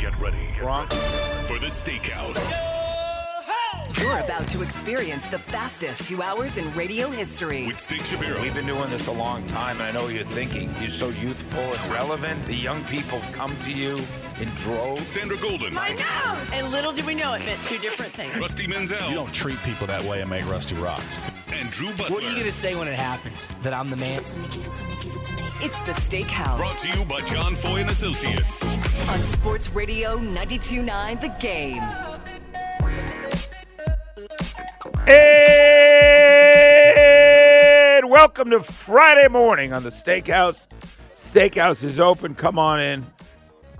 Get ready. Get Gronk. ready for the Steakhouse. You're about to experience the fastest two hours in radio history. With Steak Shapiro. We've been doing this a long time, and I know what you're thinking. You're so youthful and relevant. The young people come to you in droves. Sandra Golden. I know. And little did we know it meant two different things. Rusty Mansell. You don't treat people that way and make Rusty rocks. and Drew Butler. What are you going to say when it happens? That I'm the man? It's the Steakhouse Brought to you by John Foy and Associates. on Sports Radio 92.9 The Game. And welcome to Friday morning on the Steakhouse. Steakhouse is open. Come on in,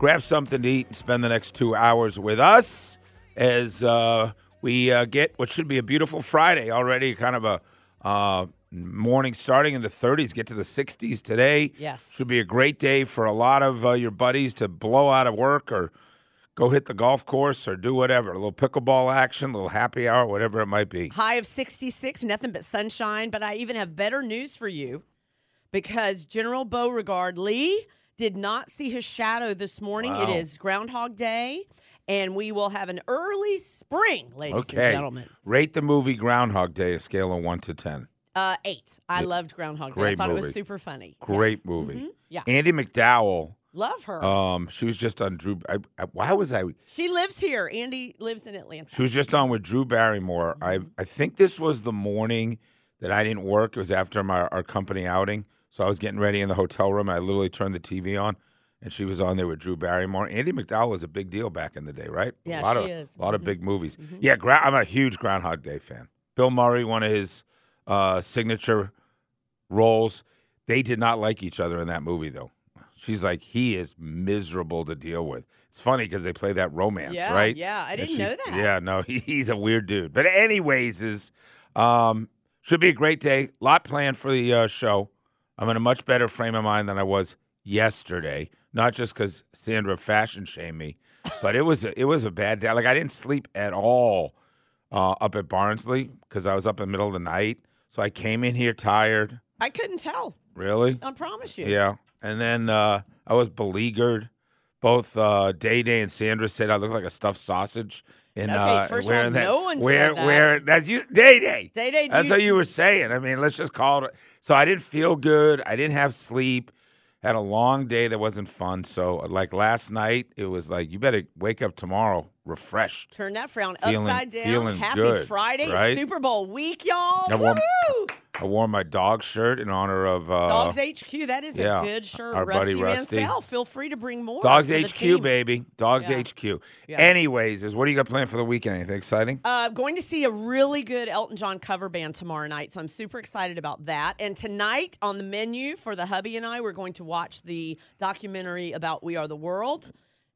grab something to eat, and spend the next two hours with us as uh, we uh, get what should be a beautiful Friday already. Kind of a uh, morning starting in the 30s, get to the 60s today. Yes. should be a great day for a lot of uh, your buddies to blow out of work or go hit the golf course or do whatever. A little pickleball action, a little happy hour, whatever it might be. High of 66, nothing but sunshine. But I even have better news for you because General Beauregard Lee did not see his shadow this morning. It Wow. is Groundhog Day, and we will have an early spring, ladies and gentlemen. Rate the movie Groundhog Day, a scale of one to ten. Uh, eight. I loved Groundhog Day. I Great thought it was super funny. Yeah. Great movie. Mm-hmm. Yeah. Andie MacDowell. Love her. Um, she was just on Drew. I, I, why was I? she lives here. Andie lives in Atlanta. She was just on with Drew Barrymore. I I think this was the morning that I didn't work. It was after my our company outing, so I was getting ready in the hotel room. I literally turned the TV on, and she was on there with Drew Barrymore. Andie MacDowell was a big deal back in the day, right? Yeah, a lot she of is. a lot of Mhm. big movies. Yeah, gra- I'm a huge Groundhog Day fan. Bill Murray, one of his uh, signature roles. They did not like each other in that movie, though. She's like, he is miserable to deal with. It's funny because they play that romance, Yeah, right? yeah, I didn't know that. Yeah, no, he, he's a weird dude. But anyways, is um, should be a great day. lot planned for the uh, show. I'm in a much better frame of mind than I was yesterday. Not just because Sandra fashion shamed me, but it was a, it was a bad day. Like I didn't sleep at all uh, up at Barnsley because I was up in the middle of the night. So I came in here tired. I couldn't tell. Really? I promise you. Yeah. And then uh, I was beleaguered. Both uh, Day Day and Sandra said I looked like a stuffed sausage. And Okay, uh, first of all, that, no one said that. Where that's you, Day Day. Day Day, That's you- what you were saying. I mean, let's just call it. So I didn't feel good. I didn't have sleep. Had a long day that wasn't fun. So like last night, it was like you better wake up tomorrow refreshed. Turn that frown Feeling- upside down. feeling Happy good, Friday, right? Super Bowl week, y'all. Woo! I wore my dog shirt in honor of uh, Dawgs HQ. That is yeah, a good shirt. our Rusty buddy Rusty. Mansell. Feel free to bring more. Dawgs HQ, team. baby. Dogs Yeah. HQ. Yeah. Anyways, is what do you got planned for the weekend? Anything exciting? Uh, going to see a really good Elton John cover band tomorrow night, so I'm super excited about that. And tonight on the menu for the hubby and I, we're going to watch the documentary about We Are the World.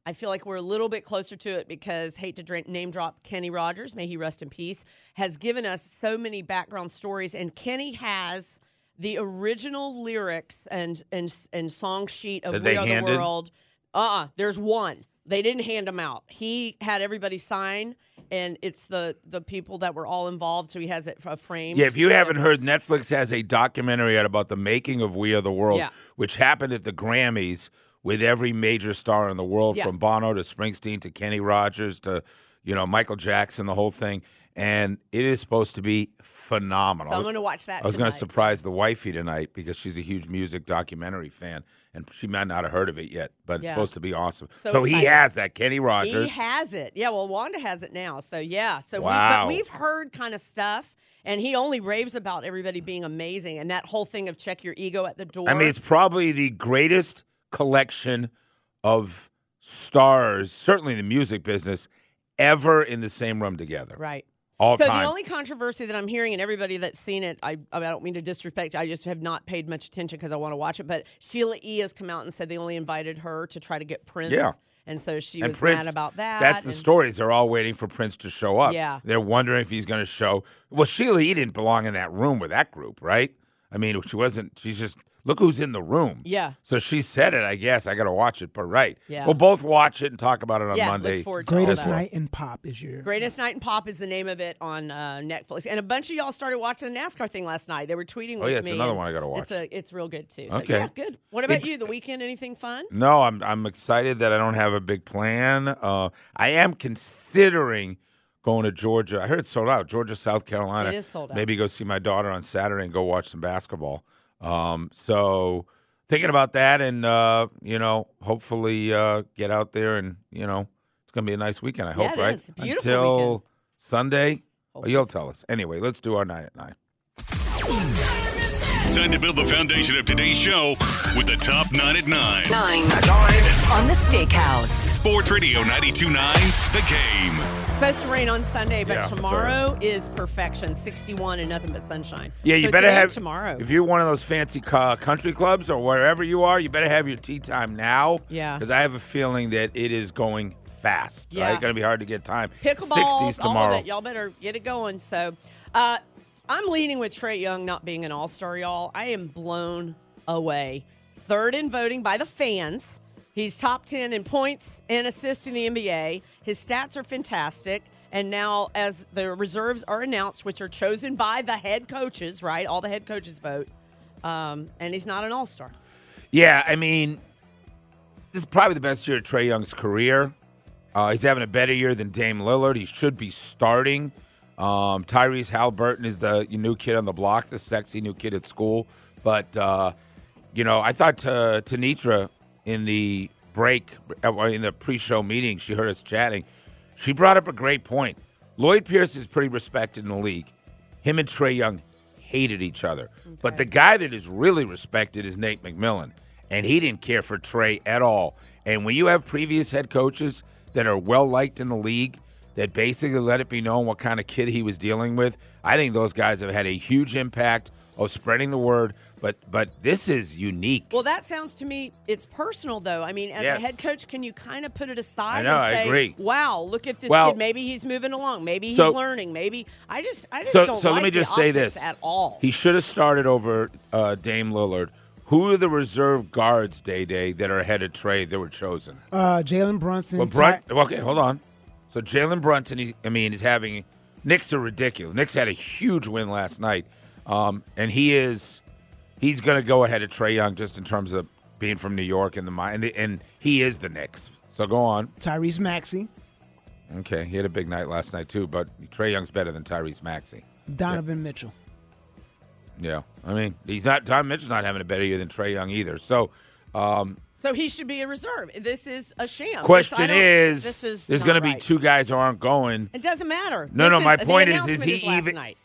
I feel like we're a little bit closer to it because hate to drink, name drop Kenny Rogers, may he rest in peace, has given us so many background stories, and Kenny has the original lyrics and and and song sheet of We Are handed? the World. Uh, uh there's one. They didn't hand them out. He had everybody sign, and it's the the people that were all involved. So he has it framed. Yeah, if you haven't heard, Netflix has a documentary out about the making of We Are the World, Yeah. which happened at the Grammys with every major star in the world, Yeah. from Bono to Springsteen to Kenny Rogers to, you know, Michael Jackson, the whole thing. And it is supposed to be phenomenal. So I'm going to watch that. I was going to surprise the wifey tonight because she's a huge music documentary fan, and she might not have heard of it yet, but it's supposed to be awesome. So So, he has that, Kenny Rogers. He has it. Yeah, well, Wanda has it now. So yeah. So Wow. we, but we've heard kind of stuff, and he only raves about everybody being amazing, and that whole thing of check your ego at the door. I mean, it's probably the greatest collection of stars, certainly in the music business, ever in the same room together. right. All so time. the only controversy that I'm hearing, and everybody that's seen it, I, I don't mean to disrespect. I just have not paid much attention because I want to watch it. But Sheila E. has come out and said they only invited her to try to get Prince. Yeah. and so she and was Prince, mad about that. That's the and- stories. They're all waiting for Prince to show up. Yeah. They're wondering if he's going to show. Well, Sheila E. didn't belong in that room with that group, right? I mean, she wasn't. She's just look who's in the room. Yeah. So she said it. I guess I got to watch it. But right. Yeah. We'll both watch it and talk about it on yeah, Monday. look forward to all Greatest that. Night in Pop is your Greatest Night in Pop is the name of it on uh, Netflix, and a bunch of y'all started watching the NASCAR thing last night. They were tweeting. Oh, with yeah, it's me, another one I gotta watch. It's a, it's real good too. So, Okay. yeah, good. What about It- you? The weekend? Anything fun? No, I'm I'm excited that I don't have a big plan. Uh, I am considering going to Georgia. I heard it's sold out. Georgia, South Carolina. It is sold out. Maybe go see my daughter on Saturday and go watch some basketball. Um, so thinking about that, and uh, you know, hopefully uh, get out there and you know, it's gonna be a nice weekend. I Yeah, hope, it right? is. Beautiful Until weekend. Sunday. Hope Well, you'll tell us. Anyway, let's do our nine at nine. Time to build the foundation of today's show with the top nine at nine. Nine. On the Steakhouse. Sports Radio 92.9 The Game. Supposed to rain on Sunday, but Yeah, tomorrow is perfection. 61 and nothing but sunshine. Yeah, you So better today, have tomorrow. If you're one of those fancy ca- country clubs or wherever you are, you better have your tee time now. Yeah. because I have a feeling that it is going fast. Yeah. right? going to be hard to get time. pickleball, 60s tomorrow. all of it. Y'all better get it going. So, uh, I'm leaning with Trae Young not being an All Star, y'all. I am blown away. Third in voting by the fans. He's top 10 in points and assists in the NBA. His stats are fantastic. And now, as the reserves are announced, which are chosen by the head coaches, right? All the head coaches vote. Um, and he's not an All Star. Yeah, I mean, this is probably the best year of Trae Young's career. Uh, he's having a better year than Dame Lillard. He should be starting. Um, Tyrese Halliburton is the new kid on the block, the sexy new kid at school. But uh, you know, I thought uh, Tanitra in the break, uh, in the pre-show meeting, she heard us chatting. She brought up a great point. Lloyd Pierce is pretty respected in the league. Him and Trae Young hated each other. But the guy that is really respected is Nate McMillan. And he didn't care for Trae at all. And when you have previous head coaches that are well liked in the league, that basically let it be known what kind of kid he was dealing with, I think those guys have had a huge impact of spreading the word. But but this is unique. Well, that sounds to me it's personal though. I mean, as Yes. a head coach, can you kind of put it aside I know, and say, agree. "Wow, look at this Well- kid. Maybe he's moving along. Maybe he's So- learning. Maybe I just I just so, don't so like let me the just say this at all." He should have started over uh, Dame Lillard. Who are the reserve guards, Day Day, that are ahead of Trae that were chosen? uh, Jalen Brunson. Well, Ty- Brun- okay, hold on. So Jalen Brunson, he, I mean, is having Knicks are ridiculous. Knicks had a huge win last night, um, and he is he's going to go ahead of Trae Young just in terms of being from New York and the and, the, and he is the Knicks. So go on. Tyrese Maxey, Okay, he had a big night last night too, but Trae Young's better than Tyrese Maxey. Donovan Mitchell. Yeah, I mean, he's not. Tom Mitchell's not having a better year than Trae Young either. So, um, so he should be a reserve. This is a sham. Question don't- is, this is there's not going to be two guys who aren't going. It doesn't matter. No, This no, is- my point is, is announcement he even- night.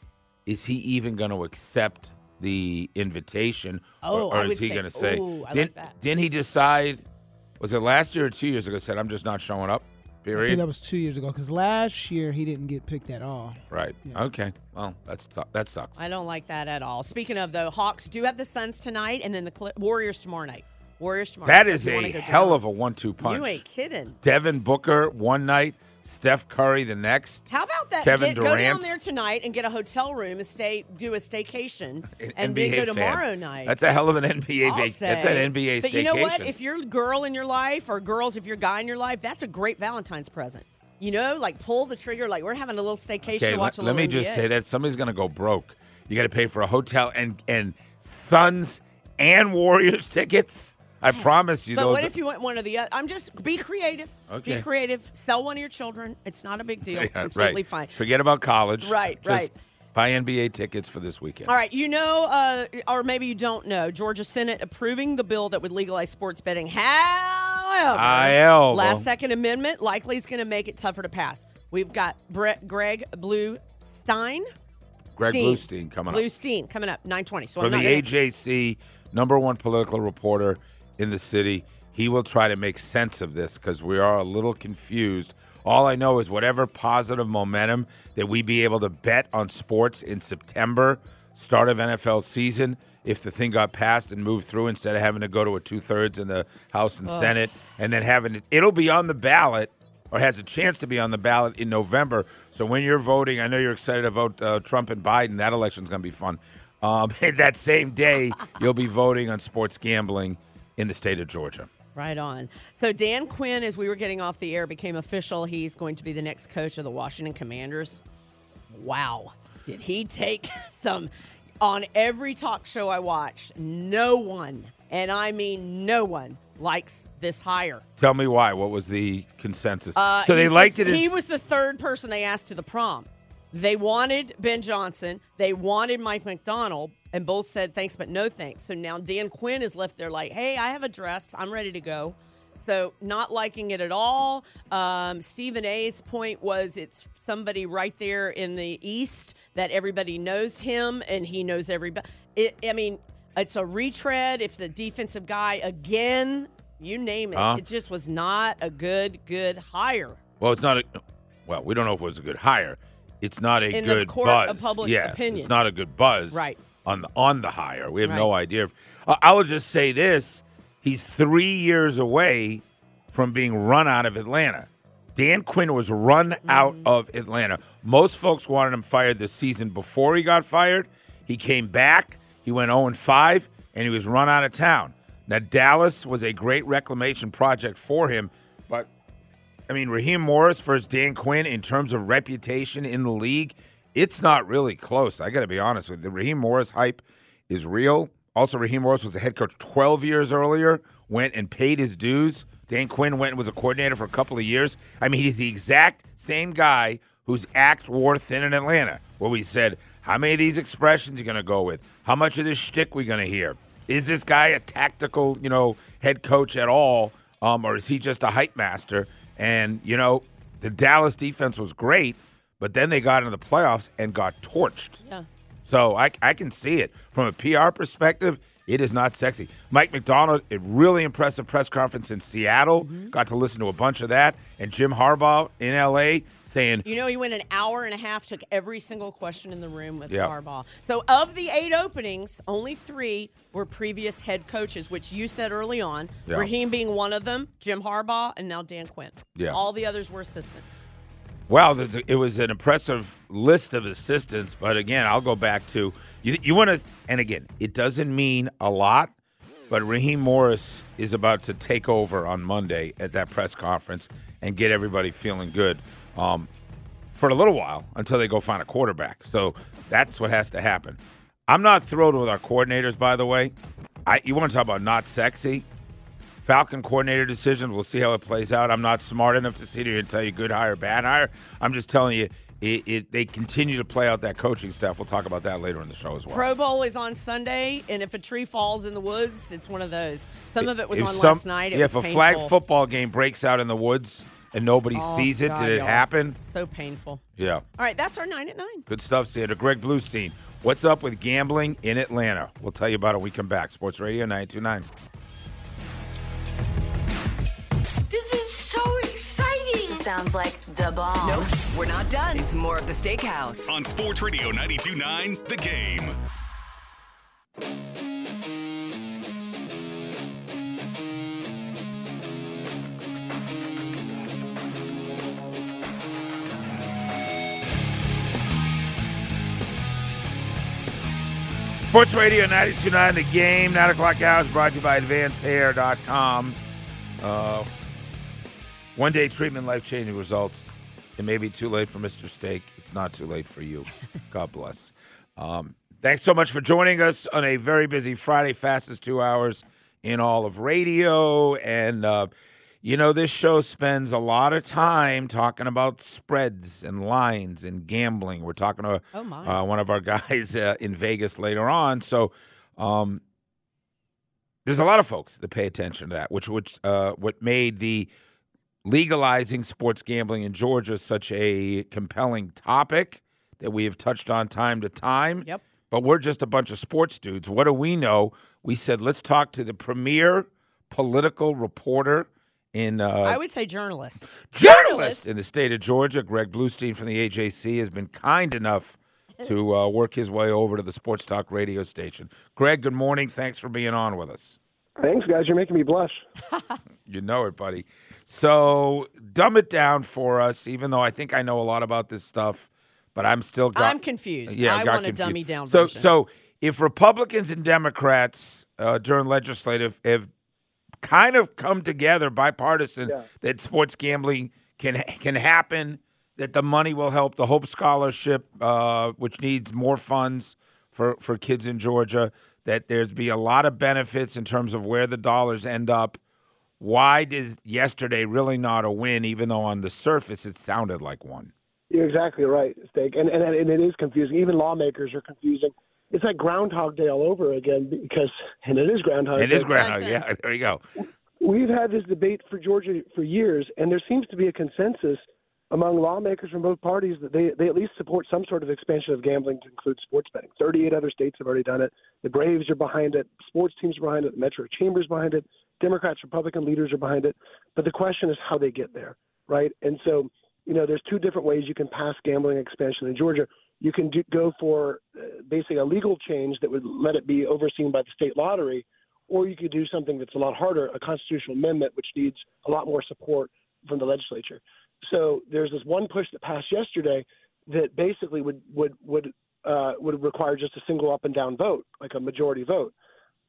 Is he even going to accept the invitation? Oh, or, or I is would he say- going to say? ooh, I didn't, that. didn't he decide? Was it last year or two years ago? Said I'm just not showing up. I Period. think that was two years ago because last year he didn't get picked at all. right. Okay. Well, that's tu- that sucks. I don't like that at all. Speaking of though, Hawks do have the Suns tonight, and then the Cl- Warriors tomorrow night. Warriors tomorrow. That So is a hell down- of a one-two punch. You ain't kidding. Devin Booker one night, Steph Curry the next. How about that? Kevin Get- go down there tonight and get a hotel room and stay, do a staycation, An and NBA then go fan. tomorrow night. That's a hell of an NBA. I'll that's an NBA But staycation. you know what? If you're a girl in your life, or girls, if you're a guy in your life, that's a great Valentine's present. You know, like pull the trigger. Like we're having a little staycation Okay, to watch let, a let little me just say that somebody's going to go broke. You got to pay for a hotel and and Suns and Warriors tickets. I promise you But those. what if you want one of the other? I'm just be creative. Okay. Be creative. Sell one of your children. It's not a big deal. It's completely right. fine. Forget about college. Right, Just right. Buy NBA tickets for this weekend. All right, you know, uh, or maybe you don't know, Georgia Senate approving the bill that would legalize sports betting. However, last second amendment likely is going to make it tougher to pass. We've got Brett, Greg Bluestein. Greg Steen. Bluestein coming up. Bluestein coming up 920. So From I'm the AJC, number one political reporter in the city. He will try to make sense of this because we are a little confused. All I know is whatever positive momentum that we be able to bet on sports in September, start of NFL season, if the thing got passed and moved through instead of having to go to a two thirds in the House and Senate, and then having it, it'll be on the ballot or has a chance to be on the ballot in November. So when you're voting, I know you're excited to vote uh, Trump and Biden. That election's going to be fun. Um, and that same day, you'll be voting on sports gambling in the state of Georgia. Right on. So Dan Quinn, as we were getting off the air, became official. He's going to be the next coach of the Washington Commanders. Wow. Did he take some on every talk show I watched? No one, and I mean no one, likes this hire. Tell me why. What was the consensus? Uh, so they liked the- it. in- He was the third person they asked to the prom. They wanted Ben Johnson. They wanted Mike Macdonald, and both said thanks, but no thanks. So now Dan Quinn is left there like, hey, I have a dress. I'm ready to go. So not liking it at all. Um, Stephen A's point was it's somebody right there in the East that everybody knows him, and he knows everybody. It, I mean, it's a retread. If the defensive guy again, you name it, Huh? it just was not a good, good hire. well, it's not a. Well, we don't know if it was a good hire. It's not a In the good court of buzz. public yeah, opinion. it's not a good buzz. Right. On the on the hire, we have no Right. idea. Uh, I will just say this: he's three years away from being run out of Atlanta. Dan Quinn was run Mm-hmm. out of Atlanta. Most folks wanted him fired this season before he got fired. He came back. He went 0 5, and he was run out of town. Now, Dallas was a great reclamation project for him, but I mean, Raheem Morris versus Dan Quinn in terms of reputation in the league, it's not really close. I got to be honest with you. The Raheem Morris hype is real. Also, Raheem Morris was a head coach 12 years earlier, went and paid his dues. Dan Quinn went and was a coordinator for a couple of years. I mean, he's the exact same guy whose act wore thin in Atlanta, where we said, how many of these expressions you going to go with? How much of this shtick we going to hear? Is this guy a tactical, you know, head coach at all, um, or is he just a hype master? And you know, the Dallas defense was great, but then they got into the playoffs and got torched. Yeah. So I, I can see it from a PR perspective. It is not sexy. Mike Macdonald, a really impressive press conference in Seattle. Mm-hmm. Got to listen to a bunch of that, and Jim Harbaugh in LA saying, You know, he went an hour and a half, took every single question in the room with Yeah. Harbaugh. So, of the eight openings, only three were previous head coaches, which you said early on. Yeah. Raheem being one of them, Jim Harbaugh, and now Dan Quinn. Yeah. All the others were assistants. Well, it was an impressive list of assistants, but again, I'll go back to you. You want to, and again, it doesn't mean a lot, but Raheem Morris is about to take over on Monday at that press conference and get everybody feeling good um, for a little while until they go find a quarterback. So that's what has to happen. I'm not thrilled with our coordinators, by the way. I, you want to talk about not sexy? Falcon coordinator decision. We'll see how it plays out. I'm not smart enough to sit here and tell you good hire, bad hire. I'm just telling you, it, it, they continue to play out that coaching staff. We'll talk about that later in the show as well. Pro Bowl is on Sunday, and if a tree falls in the woods, it's one of those. Some of it was If on some- last night. It yeah, was if a flag football game breaks out in the woods and nobody Oh, sees it, God, did it happen? So painful. Yeah. All right, that's our nine at nine. Good stuff, Sandra. Greg Bluestein, what's up with gambling in Atlanta? We'll tell you about it when we come back. Sports Radio 929. This is so exciting. It Sounds like da bomb. Nope, we're not done. It's more of the steakhouse. On Sports Radio 929, The Game. Sports Radio 929 The Game, 9 o'clock hours, brought to you by AdvancedHair.com. Uh, one day treatment, life changing results. It may be too late for Mr. Steak. It's not too late for you. God bless. Um, thanks so much for joining us on a very busy Friday, fastest two hours in all of radio. And, uh, you know, this show spends a lot of time talking about spreads and lines and gambling. We're talking to Oh, uh, one of our guys uh, in Vegas later on. So, um, there's a lot of folks that pay attention to that, which which uh, what made the legalizing sports gambling in Georgia such a compelling topic that we have touched on time to time. Yep. But we're just a bunch of sports dudes. What do we know? We said let's talk to the premier political reporter in uh, I would say journalist. journalist in the state of Georgia. Greg Bluestein from the AJC has been kind enough to uh, work his way over to the Sports Talk radio station. Greg, good morning. Thanks for being on with us. Thanks, guys. You're making me blush. You know it, buddy. So dumb it down for us, even though I think I know a lot about this stuff, but I'm still got, I'm confused. Yeah, I got want a confused. dummy down So, version. so if Republicans and Democrats uh, during legislative have kind of come together, bipartisan, Yeah. that sports gambling can can happen, that the money will help the Hope Scholarship, uh, which needs more funds for for kids in Georgia. That there's be a lot of benefits in terms of where the dollars end up. Why did yesterday really not a win, even though on the surface it sounded like one? You're exactly right, Steak. And, and and it is confusing. Even lawmakers are confusing. It's like Groundhog Day all over again because, and it is Groundhog It Day. is groundhog. Groundhog. Yeah, there you go. We've had this debate for Georgia for years, and there seems to be a consensus among lawmakers from both parties that they, they at least support some sort of expansion of gambling to include sports betting. 38 other states have already done it. The Braves are behind it. Sports teams are behind it. The Metro Chamber's behind it. Democrats, Republican leaders are behind it. But the question is how they get there, right? And so, you know, there's two different ways you can pass gambling expansion in Georgia. You can do, go for uh, basically a legal change that would let it be overseen by the state lottery, or you could do something that's a lot harder, a constitutional amendment, which needs a lot more support from the legislature. So there's this one push that passed yesterday that basically would would would uh, would require just a single up and down vote, like a majority vote.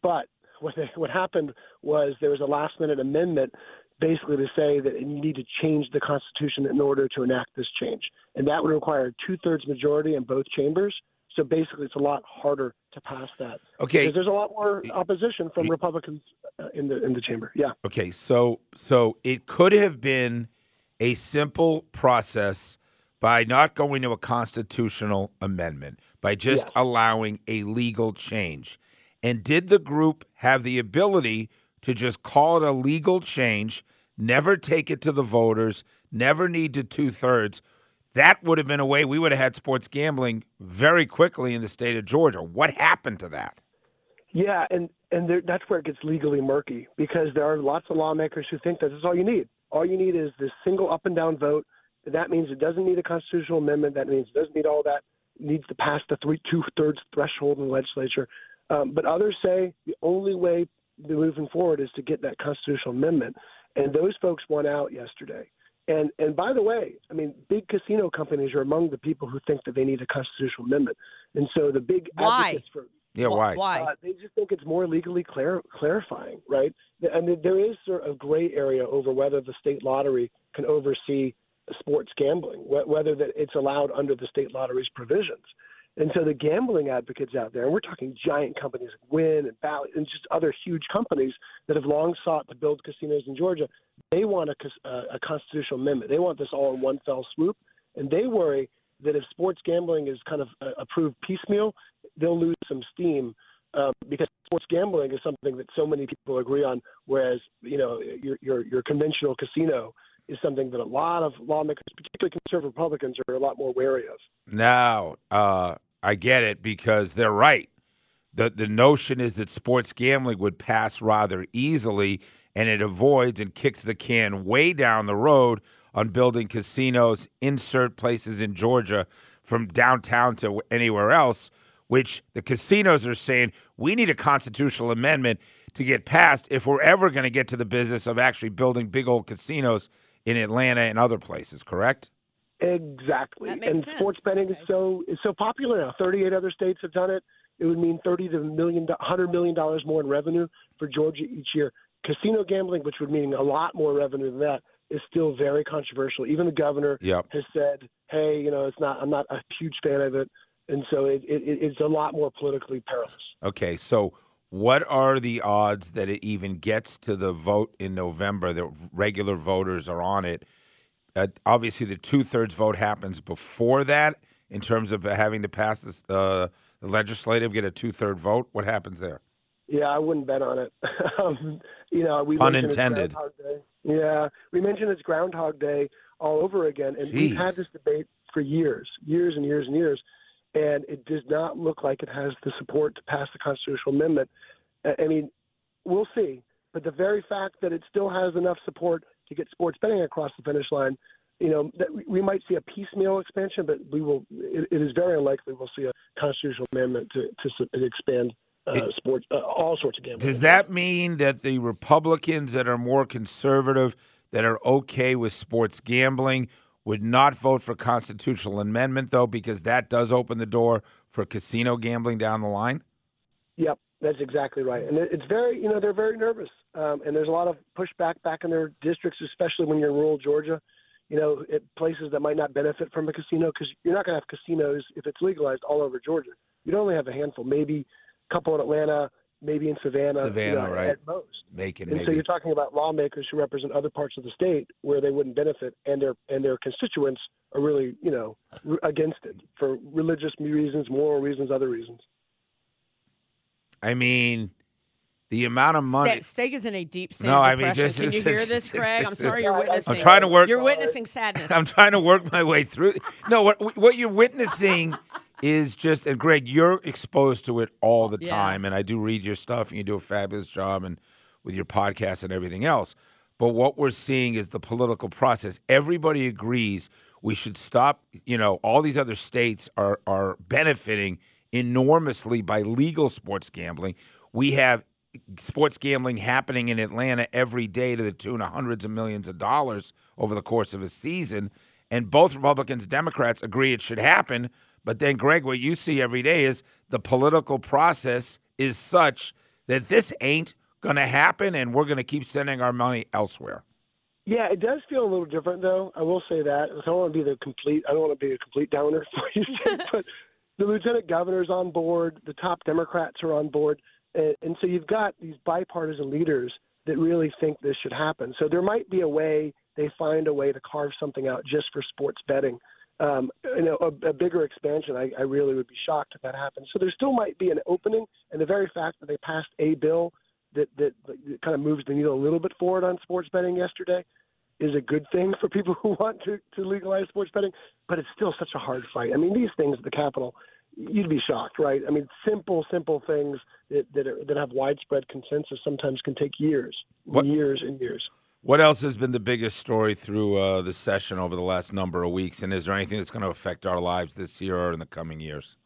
But what they, what happened was there was a last minute amendment basically to say that you need to change the Constitution in order to enact this change, and that would require a two thirds majority in both chambers. So basically, it's a lot harder to pass that. Okay. Because there's a lot more opposition from Republicans uh, in the in the chamber. Yeah. Okay, so so it could have been a simple process by not going to a constitutional amendment, by just Yes. allowing a legal change. And did the group have the ability to just call it a legal change, never take it to the voters, never need to two thirds? That would have been a way we would have had sports gambling very quickly in the state of Georgia. What happened to that? Yeah, and and there, that's where it gets legally murky because there are lots of lawmakers who think that that's all you need. All you need is this single up and down vote. That means it doesn't need a constitutional amendment. That means it doesn't need all that. It needs to pass the three two thirds threshold in the legislature. Um, but others say the only way moving forward is to get that constitutional amendment, and those folks won out yesterday. And and by the way, I mean, big casino companies are among the people who think that they need a constitutional amendment. And so the big Why? advocates for Yeah, why? Why? uh, they just think it's more legally clar- clarifying, right? I mean, there is sort of a gray area over whether the state lottery can oversee sports gambling, whether that it's allowed under the state lottery's provisions. And so the gambling advocates out there, and we're talking giant companies like Wynn and Bally and just other huge companies that have long sought to build casinos in Georgia, they want a, uh, a constitutional amendment. They want this all in one fell swoop, and they worry that if sports gambling is kind of uh, approved piecemeal, they'll lose some steam um, because sports gambling is something that so many people agree on, whereas you know your your, your conventional casino is something that a lot of lawmakers, particularly conservative Republicans, are a lot more wary of. Now, uh, I get it because they're right. The the notion is that sports gambling would pass rather easily and it avoids and kicks the can way down the road on building casinos, insert places in Georgia from downtown to anywhere else, which the casinos are saying we need a constitutional amendment to get passed if we're ever going to get to the business of actually building big old casinos in Atlanta and other places, correct? Exactly. That makes and sense. sports betting Okay. is so is so popular now. Thirty eight other states have done it. It would mean thirty to million hundred million dollars more in revenue for Georgia each year. Casino gambling, which would mean a lot more revenue than that, is still very controversial. Even the governor Yep. has said, "Hey, you know, it's not. I'm not a huge fan of it." And so it, it, it's a lot more politically perilous. Okay, so what are the odds that it even gets to the vote in November? That regular voters are on it. Uh, obviously, the two thirds vote happens before that in terms of having to pass this, uh, the legislative, get a two third vote. What happens there? Yeah, I wouldn't bet on it. um, you know, we Pun intended. Yeah, we mentioned it's Groundhog Day all over again, and we've had this debate for years, years and years and years, and it does not look like it has the support to pass the constitutional amendment. I mean, we'll see, but the very fact that it still has enough support to get sports betting across the finish line, you know, that we- might see a piecemeal expansion, but we will. It, it is very unlikely we'll see a constitutional amendment to to expand uh, It- sports, uh, all sorts of gambling. Does that mean that the Republicans that are more conservative, that are okay with sports gambling, would not vote for constitutional amendment though, because that does open the door for casino gambling down the line? Yep, that's exactly right. And it's very, you know, they're very nervous. Um, and there's a lot of pushback back in their districts, especially when you're in rural Georgia, you know, at places that might not benefit from a casino because you're not going to have casinos if it's legalized all over Georgia. You'd only have a handful, maybe a couple in Atlanta, maybe in Savannah, you Savannah, know, right. at most. Macon, And so you're talking about lawmakers who represent other parts of the state where they wouldn't benefit, and their and their constituents are really, you know, r- against it for religious reasons, moral reasons, other reasons. I mean, the amount of money. Ste- Steak is in a deep state No, of I mean, this Can is- you hear this, Greg? I'm sorry is- you're witnessing. I'm trying to work- You're witnessing sadness. I'm trying to work my way through. No, what what you're witnessing is just, and Greg, you're exposed to it all the Yeah. time, and I do read your stuff, and you do a fabulous job, and with your podcast and everything else. But what we're seeing is the political process. Everybody agrees we should stop. You know, all these other states are are benefiting enormously by legal sports gambling. We have sports gambling happening in Atlanta every day to the tune of hundreds of millions of dollars over the course of a season. And both Republicans and Democrats agree it should happen. But then, Greg, what you see every day is the political process is such that this ain't going to happen, and we're going to keep sending our money elsewhere. Yeah, it does feel a little different, though. I will say that. I don't want to be the complete. I don't want to be a complete downer for you, but the lieutenant governor's on board. The top Democrats are on board, and, and so you've got these bipartisan leaders that really think this should happen. So there might be a way they find a way to carve something out just for sports betting. Um, you know, a, a bigger expansion. I, I really would be shocked if that happens. So there still might be an opening, and the very fact that they passed a bill that that, that kind of moves the needle a little bit forward on sports betting yesterday is a good thing for people who want to, to legalize sports betting, but it's still such a hard fight. I mean, these things at the Capitol, you'd be shocked, right? I mean, simple, simple things that that, are, that have widespread consensus sometimes can take years, What- years and years. What else has been the biggest story through uh, the session over the last number of weeks? And is there anything that's going to affect our lives this year or in the coming years?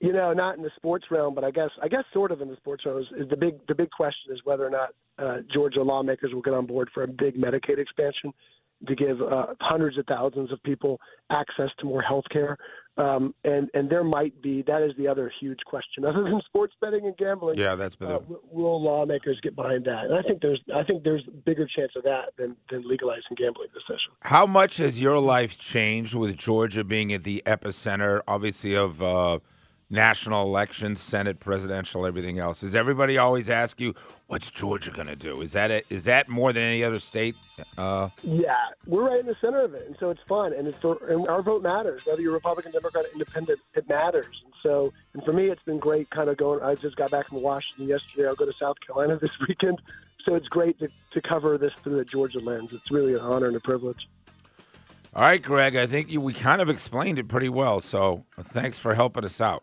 You know, not in the sports realm, but I guess I guess sort of in the sports realm is, is the big the big question is whether or not uh, Georgia lawmakers will get on board for a big Medicaid expansion to give uh, hundreds of thousands of people access to more health care. Um, and and there might be that is the other huge question other than sports betting and gambling. Yeah, that's been Uh, will lawmakers get behind that? And I think there's I think there's a bigger chance of that than than legalizing gambling this session. How much has your life changed with Georgia being at the epicenter, obviously, of uh, national elections, Senate, presidential, everything else? Does everybody always ask you, "What's Georgia going to do?" Is that it? Is that more than any other state? Uh, Yeah, we're right in the center of it, and so it's fun, and it's for and our vote matters. Whether you're Republican, Democrat, Independent, it matters. And so, and for me, it's been great. Kind of going. I just got back from Washington yesterday. I'll go to South Carolina this weekend, so it's great to, to cover this through the Georgia lens. It's really an honor and a privilege. all right, Greg. I think you, we kind of explained it pretty well. So thanks for helping us out.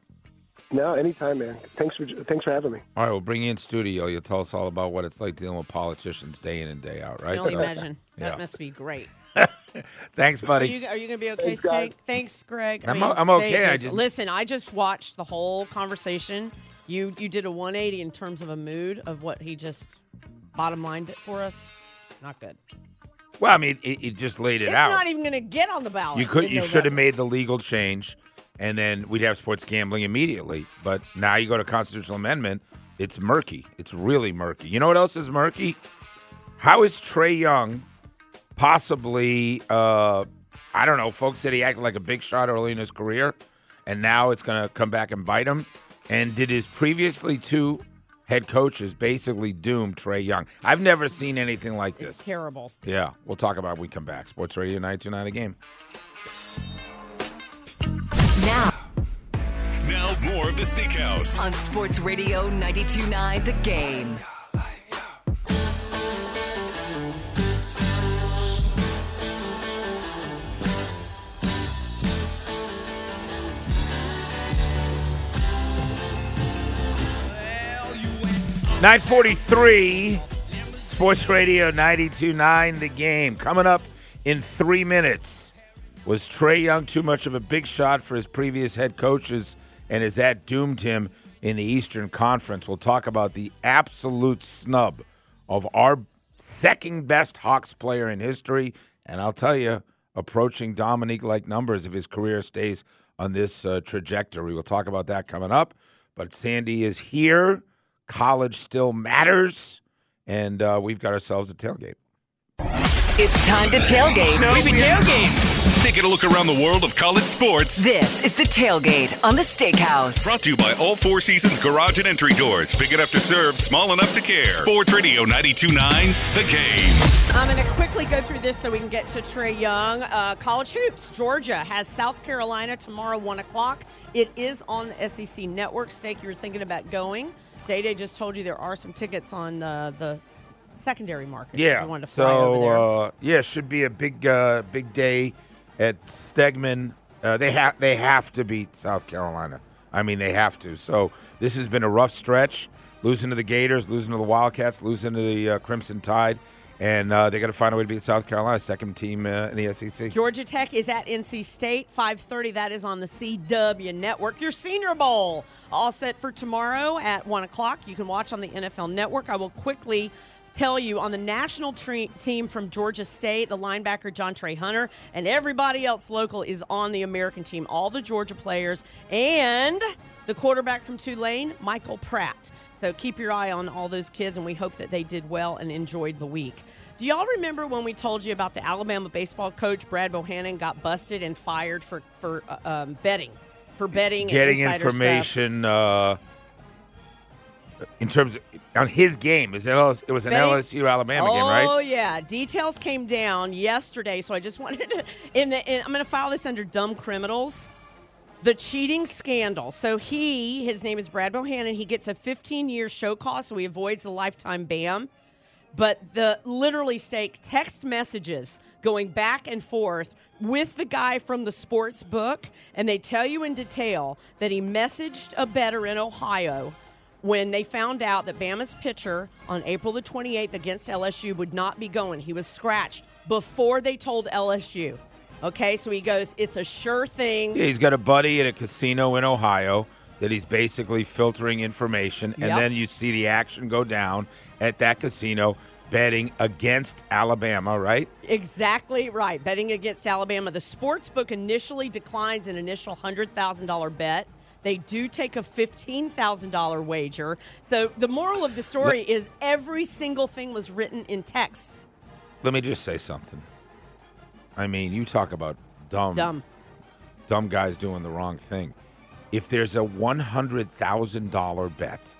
No, anytime, man. Thanks for thanks for having me. All right, we'll bring you in studio. You'll tell us all about what it's like dealing with politicians day in and day out, I right? can only So- imagine. Yeah. That must be great. Thanks, Are buddy. you, are you going to be okay, Thanks, guys. Steak? Thanks, Greg. I'm mean, o- I'm okay. Steak I just- listen. I just watched the whole conversation. You you did a 180 in terms of a mood of what he just bottom lined it for us. Not good. well, I mean, it, it just laid it It's out. not even going to get on the ballot. You could in you should have made the legal change, and then we'd have sports gambling immediately. But now you go to constitutional amendment, it's murky. It's really murky. You know what else is murky? How is Trae Young possibly? Uh, I don't know. Folks said he acted like a big shot early in his career, and now it's going to come back and bite him. And did his previously two head coaches basically doom Trae Young? I've never seen anything like this. It's terrible. Yeah, we'll talk about it when we come back. Sports Radio 929 The Game. Now Now more of the Steakhouse. on Sports Radio 92.9 The Game. Nine forty-three, Sports Radio 92.9 The Game. Coming up in three minutes. Was Trae Young too much of a big shot for his previous head coaches, and has that doomed him in the Eastern Conference? We'll talk about the absolute snub of our second best Hawks player in history, and I'll tell you, approaching Dominique like numbers if his career stays on this uh, trajectory. We'll talk about that coming up. But Sandy is here college still matters, and uh, we've got ourselves a tailgate. It's time to tailgate. Baby tailgate. Taking a look around the world of college sports. This is the tailgate on the Steakhouse. Brought to you by all Four Seasons Garage and Entry Doors. Big enough to serve, small enough to care. Sports Radio 92.9, The Game. I'm going to quickly go through this so we can get to Trae Young. Uh, college hoops. Georgia has South Carolina tomorrow, 1 o'clock. It is on the SEC Network. Steak, you were thinking about going. Day Day just told you there are some tickets on uh, the secondary market. Yeah. wanted to fly over So there. uh, yeah, should be a big uh, big day at Stegeman. Uh, they have they have to beat South Carolina. I mean, they have to. So this has been a rough stretch. Losing to the Gators, losing to the Wildcats, losing to the uh, Crimson Tide, and uh, they got to find a way to beat South Carolina, second team uh, in the SEC. Georgia Tech is at NC State, 5:30. That is on the CW Network. Your Senior Bowl, all set for tomorrow at one o'clock. You can watch on the NFL Network. I will quickly tell you on the national tre- team from Georgia State, the linebacker John Trey Hunter, and everybody else local is on the American team. All the Georgia players and the quarterback from Tulane, Michael Pratt. So keep your eye on all those kids, and we hope that they did well and enjoyed the week. Do y'all remember when we told you about the Alabama baseball coach Brad Bohannon got busted and fired for for uh, um, betting, for betting, Getting and insider stuff? information uh, in terms of on his game. Is it, LS, it was an LSU Alabama oh, game, right? Oh yeah, details came down yesterday, so I just wanted to. In the, in, I'm going to file this under dumb criminals. The cheating scandal. So he, his name is Brad Bohannon. He gets a 15 year show cause, so he avoids the lifetime ban. But the literally stake text messages going back and forth with the guy from the sports book, and they tell you in detail that he messaged a better in Ohio when they found out that Bama's pitcher on April the 28th against LSU would not be going. He was scratched before they told LSU. Okay, so he goes, it's a sure thing. Yeah, he's got a buddy at a casino in Ohio that he's basically filtering information, and Yep. then you see the action go down at that casino betting against Alabama, right? Exactly right. Betting against Alabama. The sports book initially declines an initial $100,000 bet. They do take a $15,000 wager. So the moral of the story is every single thing was written in text. Let me just say something. I mean, you talk about dumb, Dumb. dumb guys doing the wrong thing. If there's a one hundred thousand dollar bet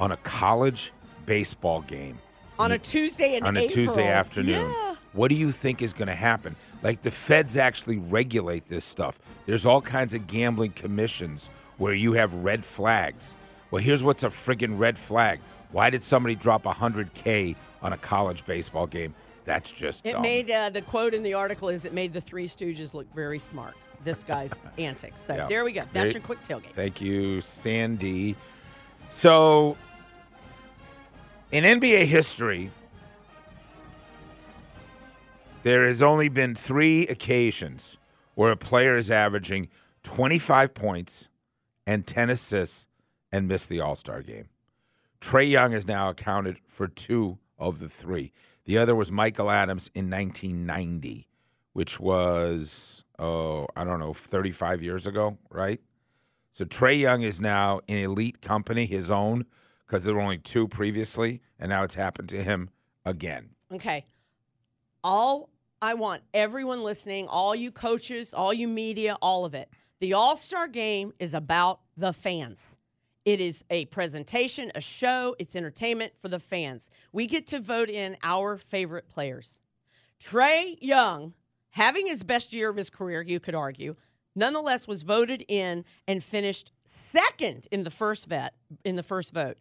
on a college baseball game On a Tuesday in on a April. Tuesday afternoon. Yeah. What do you think is going to happen? Like the feds actually regulate this stuff. There's all kinds of gambling commissions where you have red flags. Well, here's what's a friggin' red flag. Why did somebody drop 100K on a college baseball game? That's just It dumb. made uh, the quote in the article is it made the Three Stooges look very smart. This guy's antics. So Yeah. there we go. That's Great. your quick tailgate. Thank you, Sandy. So, in NBA history, there has only been three occasions where a player is averaging 25 points and 10 assists and missed the All Star game. Trae Young has now accounted for two of the three. The other was Michael Adams in 1990, which was, oh, I don't know, 35 years ago, right? So Trae Young is now in elite company, his own, because there were only two previously, and now it's happened to him again. Okay. All I want everyone listening, all you coaches, all you media, all of it. The All Star game is about the fans. It is a presentation, a show, it's entertainment for the fans. We get to vote in our favorite players. Trae Young, having his best year of his career, you could argue, nonetheless was voted in and finished second in the first vet in the first vote.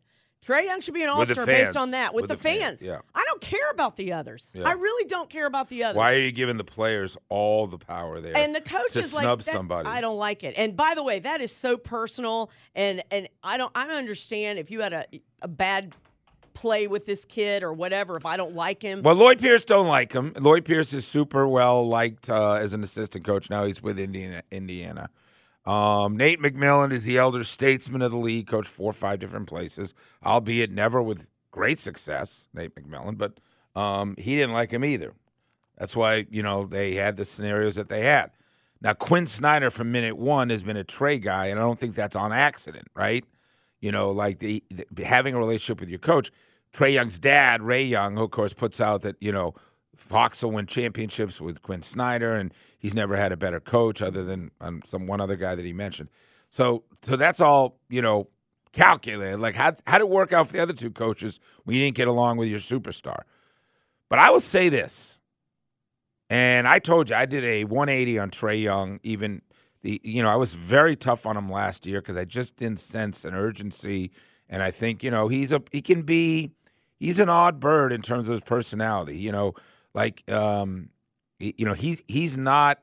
Trae Young should be an All Star based on that with, With the, the fans, fans. yeah. I don't care about the others. Yeah. I really don't care about the others. Why are you giving the players all the power there? and the coach is like, snub "That- somebody. I don't like it. And by the way, that is so personal. And and I don't I don't understand if you had a a bad play with this kid or whatever. If I don't like him, Well, Lloyd Pierce don't like him. Lloyd Pierce is super well liked uh, as an assistant coach. Now he's with Indiana. Indiana. Um, Nate McMillan is the elder statesman of the league, coached four or five different places, albeit never with great success. Nate McMillan, but um, he didn't like him either. That's why you know they had the scenarios that they had. Now Quin Snyder from minute one has been a Trae guy, and I don't think that's on accident, right? You know, like the, the having a relationship with your coach. Trae Young's dad, Ray Young, who of course puts out that you know Fox will win championships with Quin Snyder, and he's never had a better coach other than um, some one other guy that he mentioned. So, so that's all you know calculated. Like how how did it work out for the other two coaches when you didn't get along with your superstar? But I will say this, and I told you I did a 180 on Trae Young. Even the you know I was very tough on him last year because I just didn't sense an urgency, and I think you know he's a he can be he's an odd bird in terms of his personality. You know, like um, you know he's he's not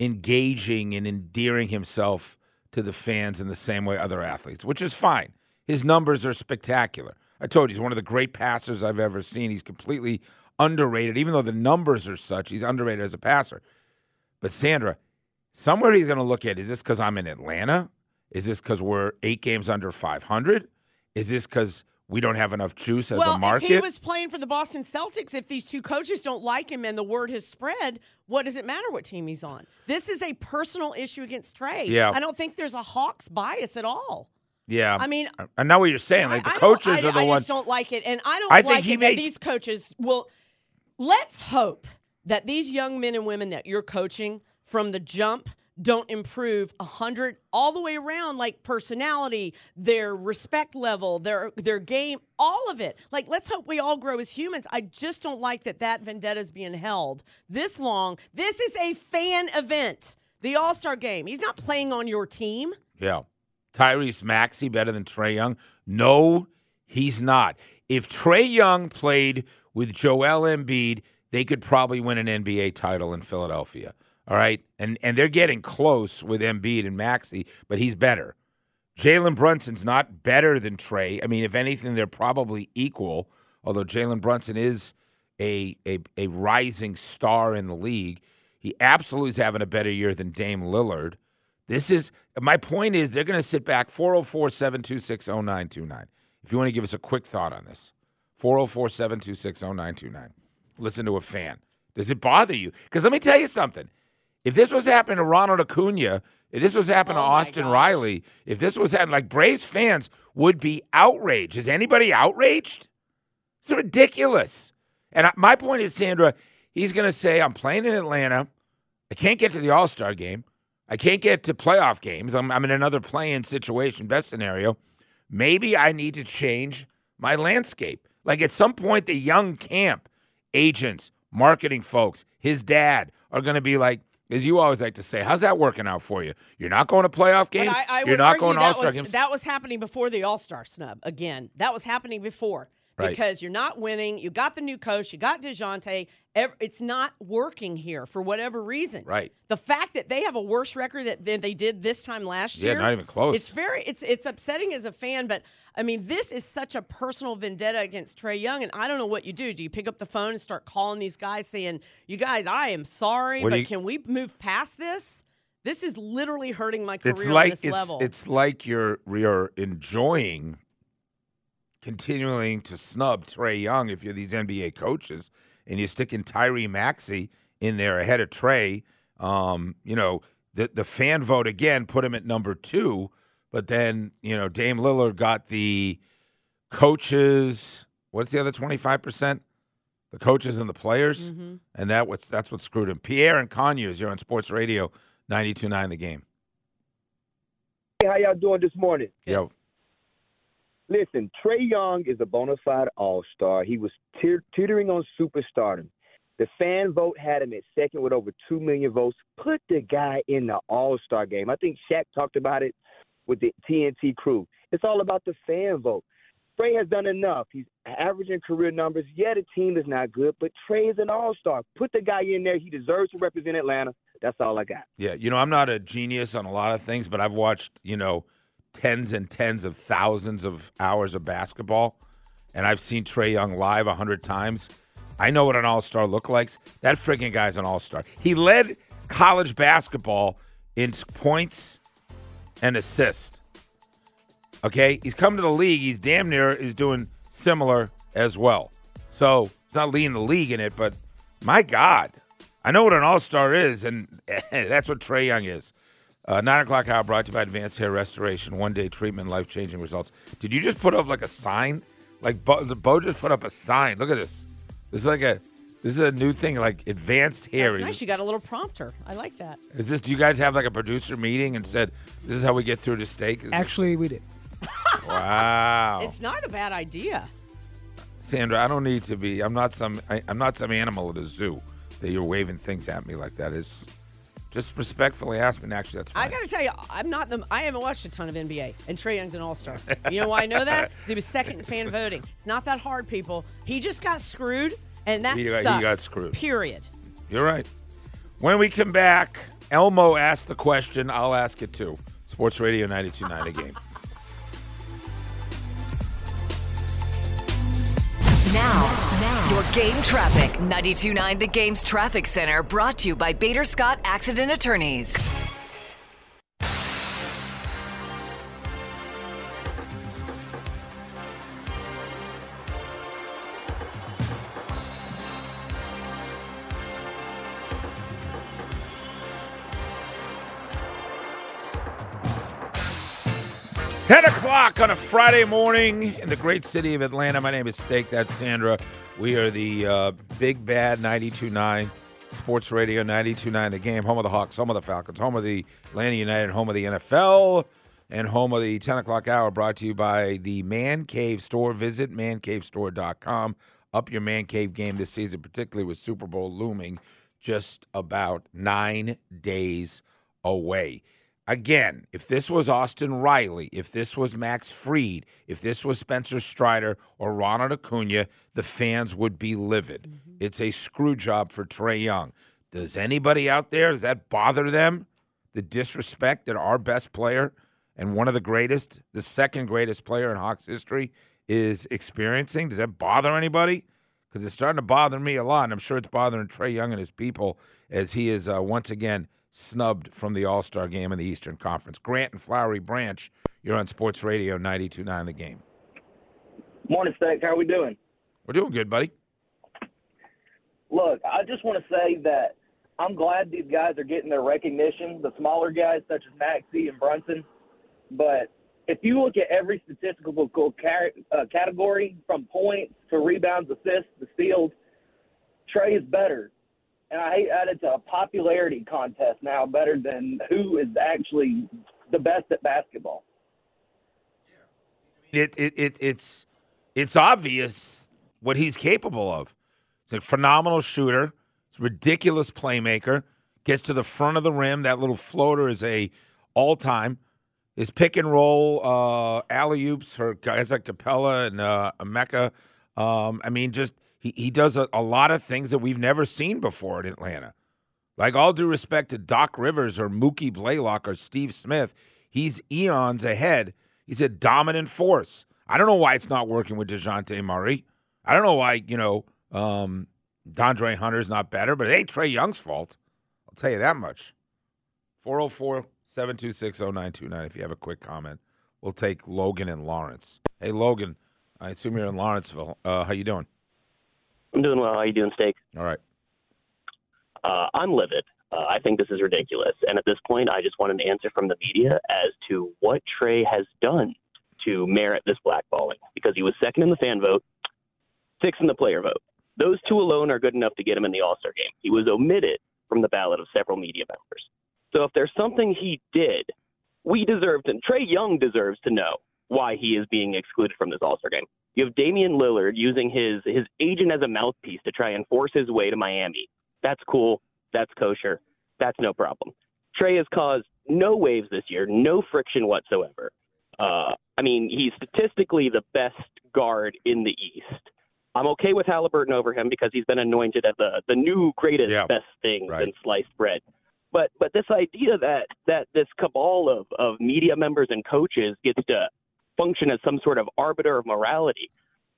engaging and endearing himself to the fans in the same way other athletes, which is fine. His numbers are spectacular. I told you he's one of the great passers I've ever seen. He's completely underrated, even though the numbers are such. He's underrated as a passer. But Sandra, somewhere he's going to look at: is this because I'm in Atlanta? Is this because we're eight games under 500? Is this because we don't have enough juice as well, a market? if he was playing for the Boston Celtics, if these two coaches don't like him and the word has spread, what does it matter what team he's on? This is a personal issue against Trae. Yeah. I don't think there's a Hawks bias at all. yeah, I mean, I know what you're saying. Like the I coaches I, are the I ones. just don't like it, and I don't I think like he it may- that these coaches will. Let's hope that these young men and women that you're coaching from the jump don't improve a hundred all the way around, like personality, their respect level, their their game, all of it. Like, let's hope we all grow as humans. I just don't like that that vendetta is being held this long. This is a fan event, the All Star Game. He's not playing on your team. Yeah. Tyrese Maxey better than Trae Young? No, he's not. If Trae Young played with Joel Embiid, they could probably win an NBA title in Philadelphia. All right. And and they're getting close with Embiid and Maxey, but he's better. Jalen Brunson's not better than Trae. I mean, if anything, they're probably equal, although Jalen Brunson is a, a a rising star in the league. He absolutely is having a better year than Dame Lillard. This is my point is they're going to sit back 404 726 0929. If you want to give us a quick thought on this, 404 726 0929. Listen to a fan. Does it bother you? Because let me tell you something. If this was happening to Ronald Acuna, if this was happening Oh, to Austin gosh. Riley, if this was happening, like Braves fans would be outraged. Is anybody outraged? It's ridiculous. And I, my point is, Sandra, he's going to say, I'm playing in Atlanta. I can't get to the All Star game. I can't get to playoff games. I'm, I'm in another play-in situation, best scenario. Maybe I need to change my landscape. Like at some point, the young camp agents, marketing folks, his dad are going to be like, as you always like to say, how's that working out for you? You're not going to playoff games. I, I You're not going to All Star games. That was happening before the All Star snub. Again, that was happening before Right. because you're not winning. You got the new coach. You got Dejounte. It's not working here for whatever reason. Right. The fact that they have a worse record than they did this time last Yeah, year. not even close. It's very. It's it's upsetting as a fan, but. I mean, this is such a personal vendetta against Trae Young, and I don't know what you do. Do you pick up the phone and start calling these guys saying, "You guys, I am sorry, What do but you- can we move past this? This is literally hurting my career it's like on this it's, level." it's like you're you're enjoying continuing to snub Trae Young if you're these NBA coaches and you're sticking Tyree Maxey in there ahead of Trae. Um, you know, the the fan vote again put him at number two, but then, you know, Dame Lillard got the coaches what's the other twenty five percent? The coaches and the players. Mm-hmm. And that what's that's what screwed him. Pierre and Conyers, you're on Sports Radio 92.9 the game. Hey, how y'all doing this morning? Yo. Listen, Trae Young is a bona fide all star. He was teet- teetering on superstardom. The fan vote had him at second with over 2 million votes. Put the guy in the all star game. I think Shaq talked about it with the TNT crew. It's all about the fan vote. Trae has done enough. He's averaging career numbers. Yeah, the team is not good, but Trae is an all star. Put the guy in there. He deserves to represent Atlanta. That's all I got. Yeah, you know, I'm not a genius on a lot of things, but I've watched, you know, tens and tens of thousands of hours of basketball, and I've seen Trae Young live a hundred times. I know what an all star look like. That freaking guy's an all star. He led college basketball in points and assist. Okay, he's come to the league. He's damn near is doing similar as well. So he's not leading the league in it, but my God, I know what an all star is, and that's what Trae Young is. Uh, Nine o'clock hour brought to you by Advanced Hair Restoration. One day treatment, life changing results. Did you just put up like a sign? Like Bo, the Bo just put up a sign. Look at this. This is like a this is a new thing, like advanced hair. That's nice. You got a little prompter. I like that. Is this? Do you guys have like a producer meeting and said this is how we get through the steak? Is Actually, we did. wow. It's not a bad idea. Sandra, I don't need to be. I'm not some. I, I'm not some animal at a zoo that you're waving things at me like that. Is just respectfully ask me. Actually, that's fine. I got to tell you, I'm not the. I haven't watched a ton of NBA, and Trae Young's an All Star. You know why I know that? Because he was second in fan voting. It's not that hard, people. He just got screwed, and that He got- he sucks. got screwed. Period. You're right. When we come back, Elmo asked the question. I'll ask it too. Sports Radio 92.9 a game. Now, now, your game traffic. 92.9 The Game's Traffic Center brought to you by Bader Scott Accident Attorneys. Ten o'clock on a Friday morning in the great city of Atlanta. My name is Steak. That's Sandra. We are the uh, Big Bad 92.9 Sports Radio 92.9 The Game, home of the Hawks, home of the Falcons, home of the Atlanta United, home of the NFL, and home of the 10 o'clock hour. Brought to you by the Man Cave Store. Visit mancavestore.com. Up your Man Cave game this season, particularly with Super Bowl looming just about nine days away. Again, if this was Austin Riley, if this was Max Fried, if this was Spencer Strider or Ronald Acuna, the fans would be livid. It's a screw job for Trae Young. Does anybody out there, does that bother them? The disrespect that our best player and one of the greatest, the second greatest player in Hawks history is experiencing? Does that bother anybody? Because it's starting to bother me a lot, and I'm sure it's bothering Trae Young and his people as he is uh, once again snubbed from the All Star game in the Eastern Conference. Grant and Flowery Branch, you're on Sports Radio 92.9 The Game. Morning, Steak. How are we doing? We're doing good, buddy. Look, I just want to say that I'm glad these guys are getting their recognition, the smaller guys such as Maxey and Brunson. But if you look at every statistical uh, category, from points to rebounds, assists, to steals, Trae is better. And I hate that it's a popularity contest now, better than who is actually the best at basketball. It, it, it it's it's obvious what he's capable of. He's a phenomenal shooter. He's a ridiculous playmaker. Gets to the front of the rim. That little floater is a all time. His pick and roll uh, alley oops for guys like Capela and uh, Mecca. Um, I mean, just he, he does a, a lot of things that we've never seen before in Atlanta. Like all due respect to Doc Rivers or Mookie Blaylock or Steve Smith, he's eons ahead. He's a dominant force. I don't know why it's not working with DeJounte Murray. I don't know why, you know, um, De'Andre Hunter's not better, but it ain't Trae Young's fault. I'll tell you that much. 404 726 0929 if you have a quick comment. We'll take Logan and Lawrence. Hey, Logan, I assume you're in Lawrenceville. Uh, how you doing? I'm doing well. How you doing, Steak? All right. Uh, I'm livid. Uh, I think this is ridiculous. And at this point, I just want an answer from the media as to what Trae has done to merit this blackballing. Because he was second in the fan vote, sixth in the player vote. Those two alone are good enough to get him in the All Star game. He was omitted from the ballot of several media members. So if there's something he did, we deserve to. Trae Young deserves to know why he is being excluded from this All Star game. You have Damian Lillard using his his agent as a mouthpiece to try and force his way to Miami. That's cool. That's kosher. That's no problem. Trae has caused no waves this year, no friction whatsoever. Uh, I mean, he's statistically the best guard in the East. I'm okay with Halliburton over him because he's been anointed as the the new greatest Yeah. best thing Right. since sliced bread. But but this idea that that this cabal of of media members and coaches gets to function as some sort of arbiter of morality.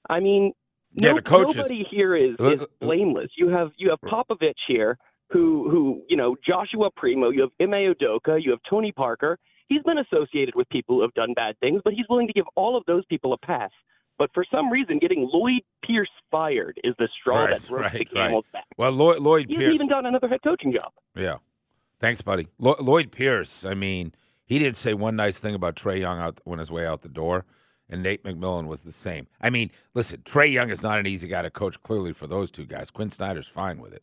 I mean, Yeah, no, nobody here is, Uh, is uh, blameless. You have you have Popovich here, who who you know Joshua Primo. You have Ime Udoka. You have Tony Parker. He's been associated with people who have done bad things, but he's willing to give all of those people a pass. But for some reason, getting Lloyd Pierce fired is the straw Right, that broke right, the right. camel's back. Well, Lloyd, Lloyd He Pierce. even done another head coaching job. Yeah. Thanks, buddy. Lo- Lloyd Pierce. I mean, he didn't say one nice thing about Trae Young out on his way out the door, and Nate McMillan was the same. I mean, listen, Trae Young is not an easy guy to coach. Clearly, for those two guys, Quin Snyder's fine with it.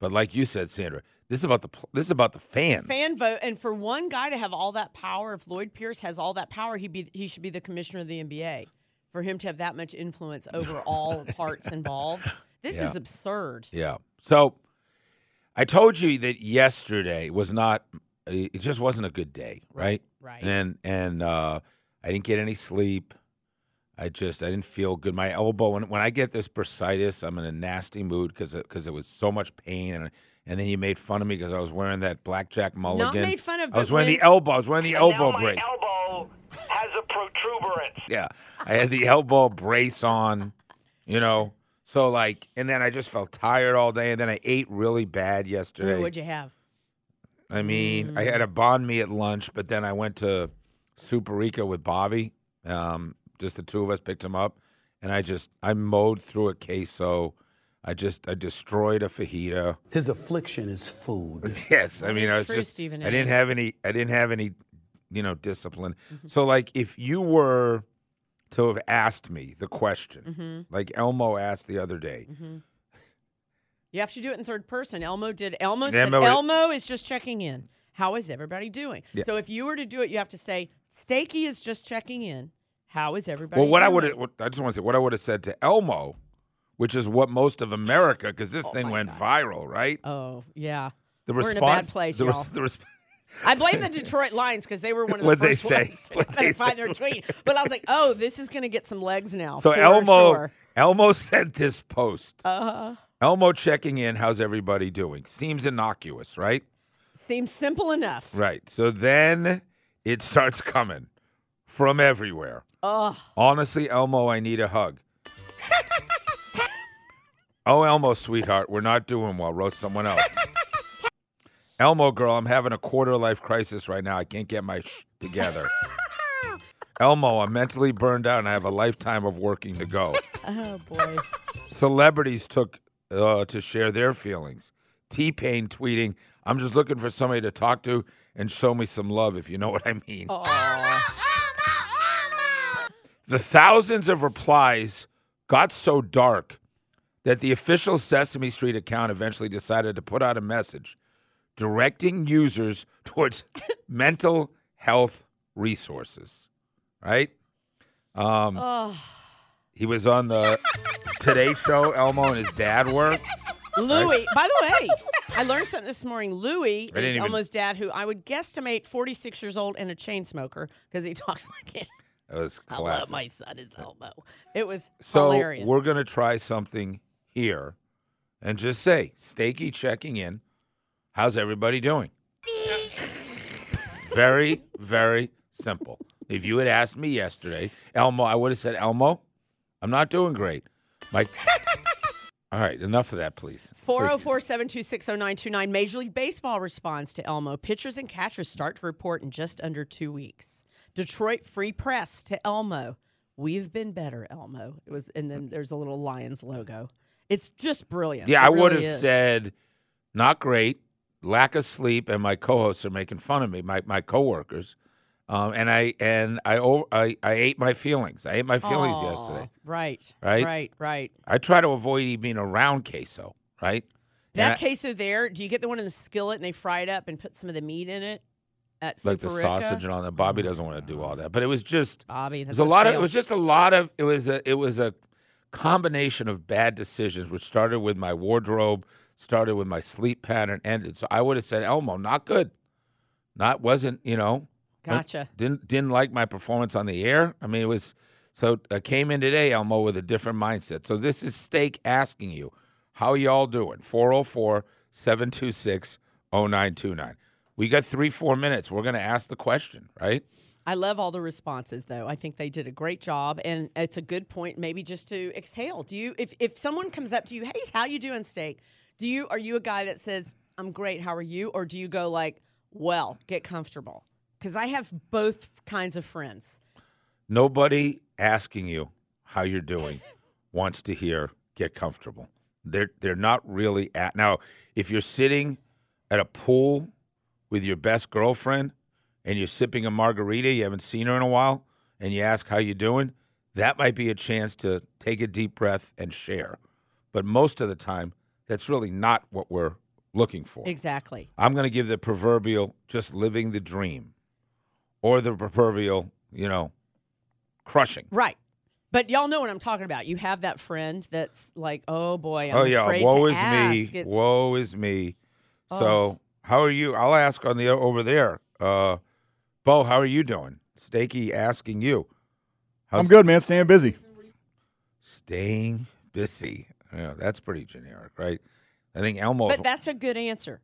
But like you said, Sandra, this is about the this is about the fans. Fan vote, and for one guy to have all that power, if Lloyd Pierce has all that power, he be he should be the commissioner of the NBA. For him to have that much influence over all parts involved, this Yeah. is absurd. Yeah. So I told you that yesterday was not it just wasn't a good day, right? Right. And and uh I didn't get any sleep. I just I didn't feel good. My elbow when when I get this bursitis, I'm in a nasty mood cuz cuz it was so much pain and and then you made fun of me because I was wearing that blackjack mulligan. made fun of, I was wearing when- the elbow. I was wearing the elbow brace. My elbow has a protuberance. Yeah. I had the elbow brace on, you know. So like and then I just felt tired all day and then I ate really bad yesterday. Ooh, what'd you have? I mean, I had a banh mi at lunch, but then I went to Superica with Bobby. Um, just the two of us picked him up, and I just I mowed through a queso. I just I destroyed a fajita. His affliction is food. Yes, I mean It's I was just Stephen I A. didn't have any I didn't have any you know discipline. Mm-hmm. So like if you were to have asked me the question, Mm-hmm. like Elmo asked the other day, You have to do it in third person. Elmo did. Elmo Elmo- said, Elmo is just checking in. How is everybody doing? Yeah. So if you were to do it, you have to say, Stakey is just checking in. How is everybody Well, what I would have, I just want to say what I would have said to Elmo, which is what most of America, because this thing went viral, right? Oh, yeah. The We're in a bad place, the, y'all. the resp- I blame the Detroit Lions because they were one of the What'd they first say? ones to find their tweet. But I was like, oh, this is going to get some legs now. so Elmo, sure. Elmo sent this post. Uh, Elmo checking in. How's everybody doing? Seems innocuous, right? seems simple enough. Right. So then it starts coming from everywhere. Oh, Honestly, Elmo, I need a hug. oh, Elmo, sweetheart, we're not doing well. Wrote someone else. Elmo, girl, I'm having a quarter life crisis right now. I can't get my sh- together. Elmo, I'm mentally burned out and I have a lifetime of working to go. oh boy. Celebrities took uh, to share their feelings. T Pain tweeting, I'm just looking for somebody to talk to and show me some love, if you know what I mean. The thousands of replies got so dark that the official Sesame Street account eventually decided to put out a message directing users towards mental health resources. Right? Um, Oh, he was on the Today Show. Elmo and his dad were. Louis. By the way, I learned something this morning. Louis I didn't is even- Elmo's dad, who I would guesstimate 46 years old and a chain smoker because he talks like it. That was I classic. love my son is Elmo. It was So hilarious. we're gonna try something here, and just say, Stakey checking in. How's everybody doing? very, very simple. If you had asked me yesterday, Elmo, I would have said, Elmo, I'm not doing great. Mike. All right, enough of that, please. 404 726 0929. Major League Baseball responds to Elmo. Pitchers and catchers start to report in just under two weeks. Detroit Free Press to Elmo. We've been better, Elmo. It was, and then there's a little Lions logo. It's just brilliant. Yeah, It I would have is. said, not great, lack of sleep, and my co-hosts are making fun of me, my my coworkers, um, and I and I, I I ate my feelings. I ate my feelings Aw, yesterday. Right. Right? Right. Right. I try to avoid even being around queso, right? That And I- queso there, do you get the one in the skillet and they fry it up and put some of the meat in it? At like the Superica? sausage and all that. Bobby doesn't want to do all that, but it was just Bobby, It was a lot of. It was just a lot of. It was a. It was a combination of bad decisions, which started with my wardrobe, started with my sleep pattern, ended. So I would have said, Elmo, not good. Not wasn't you know. Gotcha. Didn't didn't like my performance on the air. I mean, it was. So I came in today, Elmo, with a different mindset. So this is Steak asking you, how y'all doing? 404 726 0929. We got three, four minutes. We're going to ask the question, right? I love all the responses though. I think they did a great job and it's a good point maybe just to exhale. Do you if if someone comes up to you, "Hey, how you doing, steak?" Do you are you a guy that says, "I'm great, how are you?" or do you go like, "Well, get comfortable?" Cuz I have both kinds of friends. Nobody asking you how you're doing wants to hear get comfortable. They're they're not really at now. If you're sitting at a pool with your best girlfriend and you're sipping a margarita, you haven't seen her in a while, and you ask how you're doing, that might be a chance to take a deep breath and share. But most of the time, that's really not what we're looking for. Exactly. I'm going to give the proverbial just living the dream or the proverbial, you know, crushing. Right. But y'all know what I'm talking about. You have that friend that's like, oh boy, I'm oh yeah, afraid woe to is ask. me. It's- Woe is me. Oh. So, how are you? I'll ask on the over there. Uh Bo, how are you doing? Stakey asking you. I'm good, man. Staying busy. Staying busy. Yeah, that's pretty generic, right? I think Elmo But that's a good answer.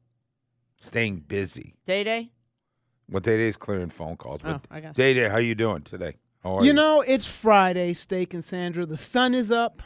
staying busy. Day Day. Well, Day Day's clearing phone calls. But Oh, I got. Day Day, how you doing today? How are You know, it's Friday, Steak and Sandra. The sun is up.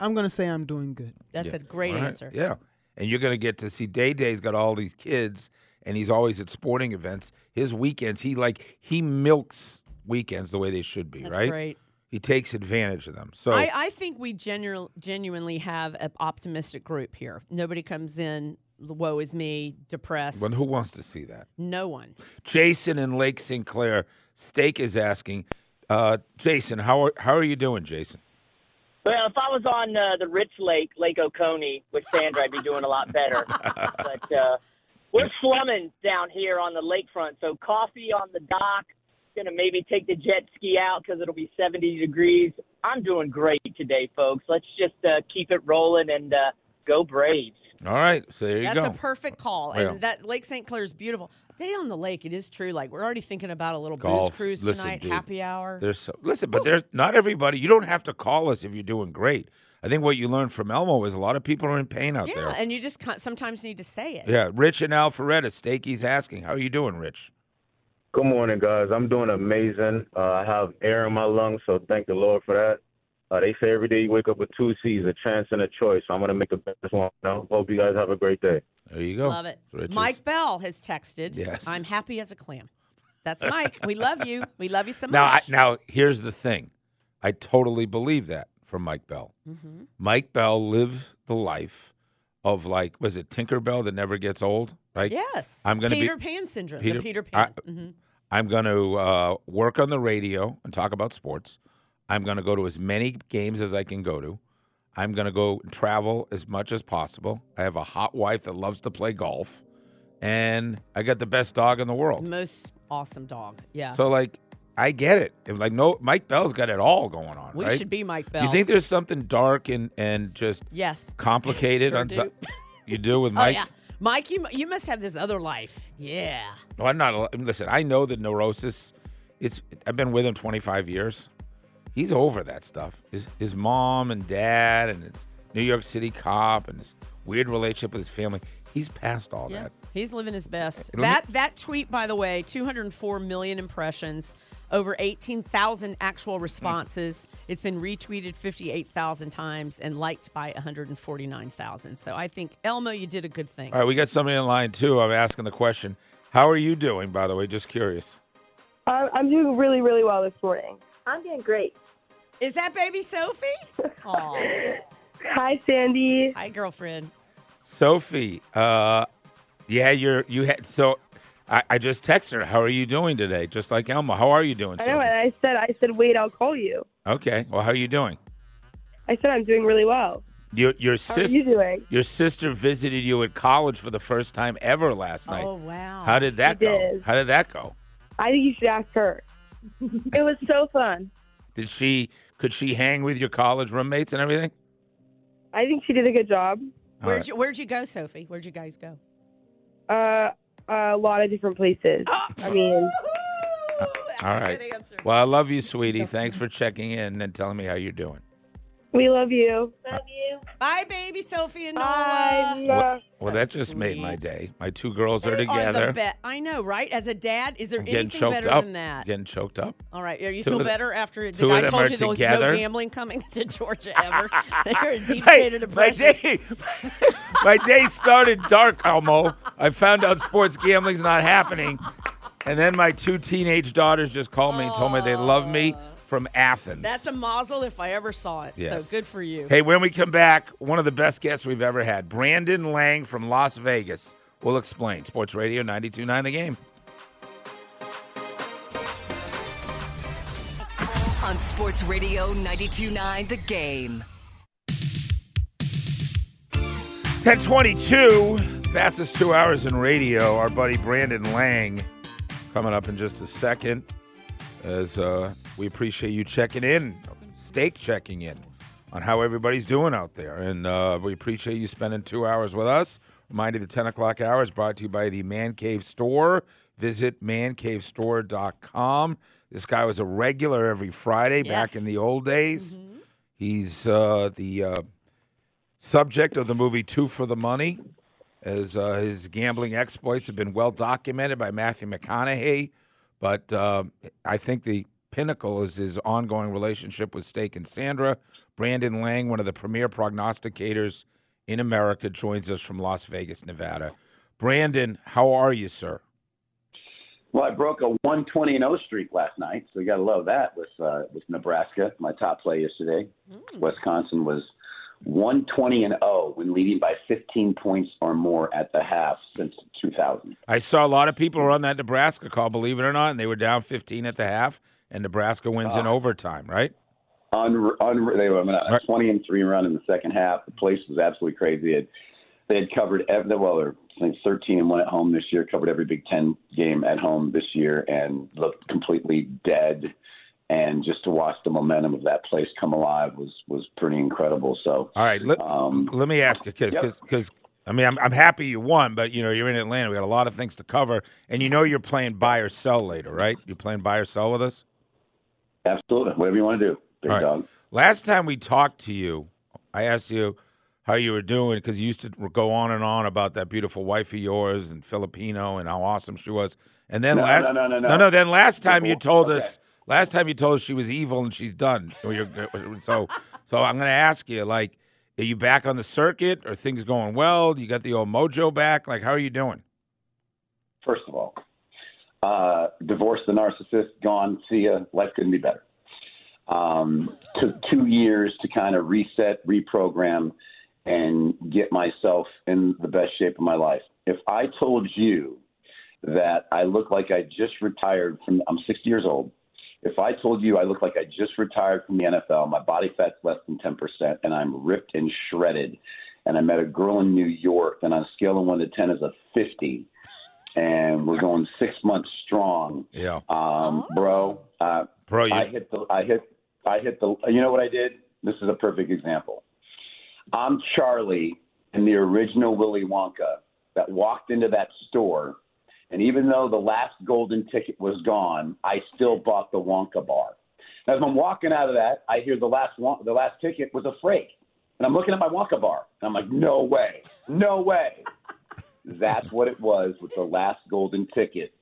I'm gonna say I'm doing good. That's a great All right, answer. Yeah. And you're going to get to see Day Day's got all these kids and he's always at sporting events. His weekends, he like he milks weekends the way they should be, right? That's right? great. He takes advantage of them. So I, I think we genu- genuinely have an optimistic group here. Nobody comes in, woe is me, depressed. well, who wants to see that? no one. Jason in Lake Sinclair, Steak is asking, uh, Jason, how are how are you doing, Jason? Well, if I was on uh, the Rich Lake, Lake Oconee with Sandra, I'd be doing a lot better. but uh, we're slumming down here on the lakefront, so coffee on the dock. Gonna maybe take the jet ski out because it'll be 70 degrees. I'm doing great today, folks. Let's just uh, keep it rolling and uh, go Braves. All right, so there you That's go. a perfect call. Yeah. And that Lake Sinclair is beautiful. Day on the lake, it is true. Like we're already thinking about a little Golf. booze cruise Listen, tonight, dude, happy hour. There's so, listen, but there's not everybody. You don't have to call us if you're doing great. I think what you learned from Elmo is a lot of people are in pain out yeah, there. and you just sometimes need to say it. Yeah, Rich and Alpharetta, Stakey's asking, how are you doing, Rich? Good morning, guys. I'm doing amazing. Uh, I have air in my lungs, so thank the Lord for that. Uh, they say every day you wake up with two C's, a chance and a choice. So I'm going to make the best one. I hope you guys have a great day. There you go. Love it. Rich is- Mike Bell has texted. Yes. I'm happy as a clam. That's Mike. we love you. We love you so Now, I, much. now here's the thing. I totally believe that from Mike Bell. Mhm. Mike Bell lived the life of like, was it Tinkerbell that never gets old? Right? Yes. I'm gonna Peter be, Pan syndrome. Peter- the Peter I- Pan. Mhm. I'm going to uh, work on the radio and talk about sports. I'm going to go to as many games as I can go to. I'm going to go travel as much as possible. I have a hot wife that loves to play golf, and I got the best dog in the world. Most awesome dog. Yeah. So like, I get it. Like, no, Mike Bell's got it all going on. we right? should be Mike Do Bell. you think there's something dark and and just Yes. complicated Sure on do. some, you do with Oh Mike? yeah, Mike, you you must have this other life. Yeah. No, I'm not. Listen, I know the neurosis. It's. I've been with him 25 years. He's over that stuff. His his mom and dad and his New York City cop and his weird relationship with his family. He's past all Yeah. that. He's living his best. Let me- That that tweet, by the way, 204 million impressions, over 18,000 actual responses. It's been retweeted 58,000 times and liked by 149,000. So I think Elmo, you did a good thing. All right, we got somebody in line too. I'm asking the question. How are you doing, by the way? Just curious. Uh, I'm doing really, really well this morning. I'm doing great. Is that baby Sophie? Aw. Hi, Sandy. Hi, girlfriend. Sophie, uh, yeah, you're you had so. I, I just texted her. How are you doing today? Just like Elmo. How are you doing, I know, Sophie? and I said, I said, wait, I'll call you. Okay. Well, how are you doing? I said, I'm doing really well. Your your How are sister you doing? your sister visited you at college for the first time ever last night. Oh, wow. How did that She go? did. How did that go? I think you should ask her. It was so fun. Did she could she hang with your college roommates and everything? I think she did a good job. All Where'd right. you Where'd you go, Sophie? Where'd you guys go? Uh, a lot of different places. I mean, All right. Well, I love you, sweetie. Thanks for checking in and telling me how you're doing. We love you. Love you. Bye, baby Sophie and Bye. Noah. Well, well, that just made my day. My two girls are They together. the be- I know, right? As a dad, is there I'm getting anything choked better up. than that? Getting choked up. All right, are you Two feel of the- better after the two of guy them told are you there was together. no gambling coming to Georgia ever. You're in a deep Hey, state of my depression. day, my day started dark, Elmo. I found out sports gambling's not happening, and then my two teenage daughters just called me and told me they love me from Athens. That's a mazel if I ever saw it. Yes. So good for you. Hey, when we come back, one of the best guests we've ever had, Brandon Lang from Las Vegas. We'll explain. Sports Radio 92.9 The Game. On Sports Radio 92.9 The Game. 1022, fastest two hours in radio. Our buddy Brandon Lang coming up in just a second. As uh, we appreciate you checking in, steak checking in on how everybody's doing out there. And uh, we appreciate you spending two hours with us. Remind you the 10 o'clock hour is brought to you by the Man Cave Store. Visit mancavestore.com. This guy was a regular every Friday back in the old days. He's uh, the uh, subject of the movie Two for the Money, as uh, his gambling exploits have been well documented by Matthew McConaughey. But uh, I think the pinnacle is his ongoing relationship with Steak and Sandra. Brandon Lang, one of the premier prognosticators in America, joins us from Las Vegas, Nevada. Brandon, how are you, sir? Well, I broke a 120 and 0 streak last night, so you got to love that with uh, with Nebraska, my top play yesterday. Wisconsin was 120 and 0 when leading by 15 points or more at the half since 2000. I saw a lot of people run that Nebraska call, believe it or not, and they were down 15 at the half, and Nebraska wins in Oh. overtime, right? Unre- unre- they were on a 20 and 3 run in the second half. The place was absolutely crazy. They had, they had covered every, well, they're I think 13 and 1 at home this year, covered every Big Ten game at home this year, and looked completely dead. And just to watch the momentum of that place come alive was was pretty incredible. So, All right, let, um, let me ask you, because Yep. because I mean I'm I'm happy you won, but you know you're in Atlanta. We got a lot of things to cover, and you know you're playing buy or sell later, right? You're playing buy or sell with us. absolutely, whatever you want to do, big All right. dog. Last time we talked to you, I asked you how you were doing because you used to go on and on about that beautiful wife of yours and Filipino and how awesome she was. And then No, last no, no, no, no, no. no, then last time you told us last time you told us she was evil and she's done. So so I'm going to ask you like are you back on the circuit? Are things going well? You got the old mojo back? Like how are you doing? First of all, uh, divorce the narcissist, gone. See ya. Life couldn't be better. Um, took two years to kind of reset, reprogram, and get myself in the best shape of my life. If I told you that I look like I just retired from, I'm 60 years old. If I told you I look like I just retired from the NFL, my body fat's less than 10%, and I'm ripped and shredded, and I met a girl in New York, and on a scale of 1 to 10 is a 50, and we're going six months strong. Yeah. Um, bro, uh, Bro, you- I hit the, I hit, I hit the, you know what I did? This is a perfect example. I'm Charlie in the original Willy Wonka that walked into that store, and even though the last golden ticket was gone, I still bought the Wonka bar. As I'm walking out of that, I hear the last the last ticket was a freight, and I'm looking at my Wonka bar, and I'm like, no way, no way. That's what it was with the last golden ticket.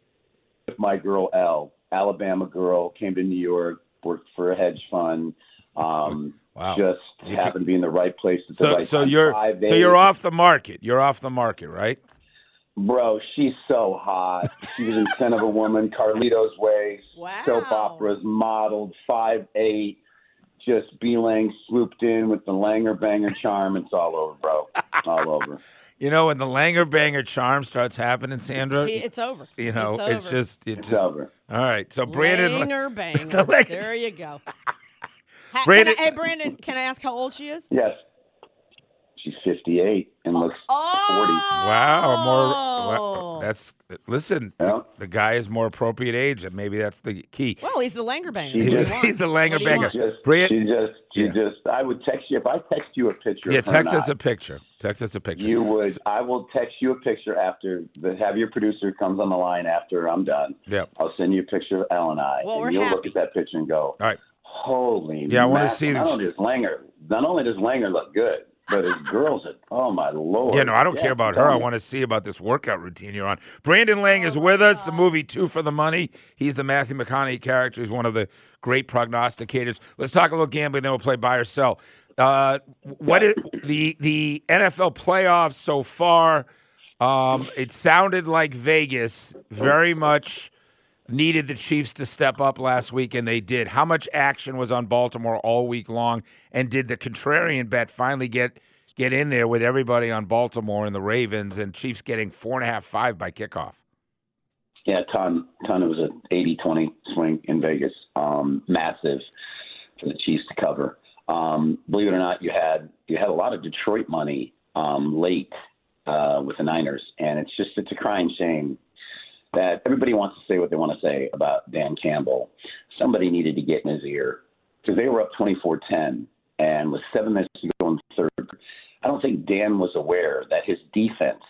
With my girl L, Alabama girl, came to New York, worked for a hedge fund. Um, Wow. Just You happened to be in the right place at the So right so time. you're so you're off the market. You're off the market, right? Bro, she's so hot. She was in Scent of a Woman, Carlito's Way, soap operas, modeled, five eight. Just Beelang swooped in with the Langer Banger charm. It's all over, bro. All over. You know, when the Langer Banger charm starts happening, Sandra, it's over. You know, It's it's, just it's, It's just over. All right, so Brandon, Banger, banger. The Lakers- there you go. Ha- Brandon- I, hey, Brandon, can I ask how old she is? Yes. She's 58 and oh. looks 40. Wow, more. Oh. wow, that's listen. The, the guy is more appropriate age, and maybe that's the key. Well, he's the Langer banger. She What do you just- he's the What Langer banger. She just, Brand- she just, she Yeah. just, I would text you, if I text you a picture Yeah, text and us a picture. Text us a picture. You would, I will text you a picture after, the, have your producer comes on the line after I'm done. Yeah. I'll send you a picture of Elle and I. Well, and we're you'll look at that picture and go, All right. holy Yeah, I wanna see Not this- only does Langer, not only does Langer look good, but his girls, oh my lord. Yeah, no, I don't Yeah, care about her. I want to see about this workout routine you're on. Brandon Lang is with us. The movie Two for the Money. He's the Matthew McConaughey character. He's one of the great prognosticators. Let's talk a little gambling, then we'll play buy or sell. Uh, what is the the NFL playoffs so far? Um, it sounded like Vegas very much needed the Chiefs to step up last week, and they did. How much action was on Baltimore all week long? And did the contrarian bet finally get get in there with everybody on Baltimore and the Ravens, and Chiefs getting four and a half, five by kickoff. Yeah, ton, ton. It was an 80-20 swing in Vegas. Um, massive for the Chiefs to cover. Um, believe it or not, you had you had a lot of Detroit money um, late uh, with the Niners, and it's just it's a crying shame that everybody wants to say what they want to say about Dan Campbell. Somebody needed to get in his ear because they were up 24-10, and with seven minutes to go in third, I don't think Dan was aware that his defense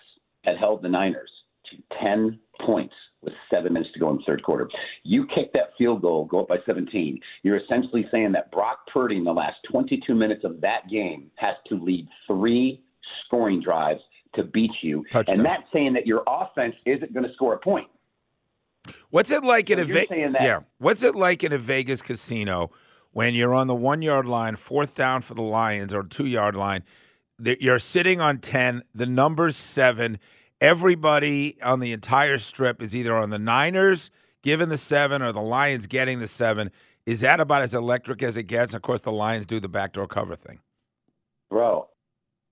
had held the Niners to 10 points with seven minutes to go in the third quarter. You kick that field goal, go up by 17. You're essentially saying that Brock Purdy in the last 22 minutes of that game has to lead three scoring drives to beat you. Touchdown. And that's saying that your offense isn't going to score a point. What's it like in a you're Ve- that- yeah? What's it like in a Vegas casino when you're on the one yard line, fourth down for the Lions or two yard line? You're sitting on ten. The number's seven. Everybody on the entire strip is either on the Niners giving the seven or the Lions getting the seven. Is that about as electric as it gets? Of course, the Lions do the backdoor cover thing. Bro,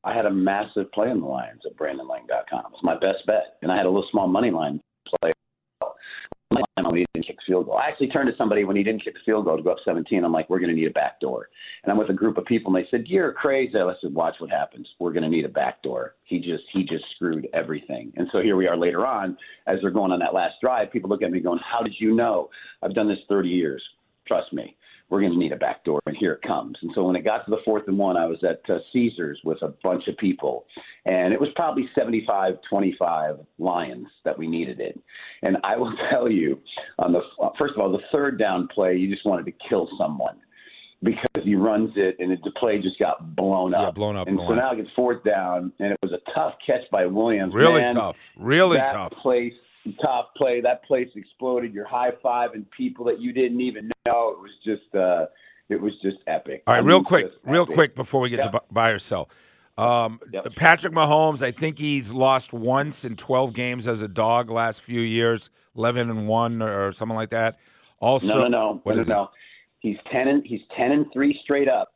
I had a massive play in the Lions at BrandonLang.com. It's my best bet. And I had a little small money line play. When he didn't kick field goal. I actually turned to somebody when he didn't kick the field goal to go up 17. I'm like, we're going to need a back door. And I'm with a group of people, and they said, you're crazy. I said, watch what happens. We're going to need a back door. He just he just screwed everything. And so here we are later on, as they're going on that last drive. People look at me going, how did you know? I've done this 30 years. Trust me we're going to need a back door, and here it comes. And so when it got to the fourth and one, I was at uh, Caesars with a bunch of people, and it was probably 75 25 Lions that we needed it. And I will tell you, on the first of all, the third down play, you just wanted to kill someone because he runs it, and it, the play just got blown up. Yeah, blown up And the so now it gets fourth down, and it was a tough catch by Williams. Really Man, tough. Really that tough. Place, tough play. That place exploded. You're high fiving people that you didn't even know. It was just, uh, it was just epic. All right, I real quick, real epic. quick before we get to buy or sell. Um, Patrick Mahomes, I think he's lost once in 12 games as a dog last few years, 11 and 1 or something like that. Also, no, no, no, what no, is no, it? no. He's ten and he's ten and three straight up,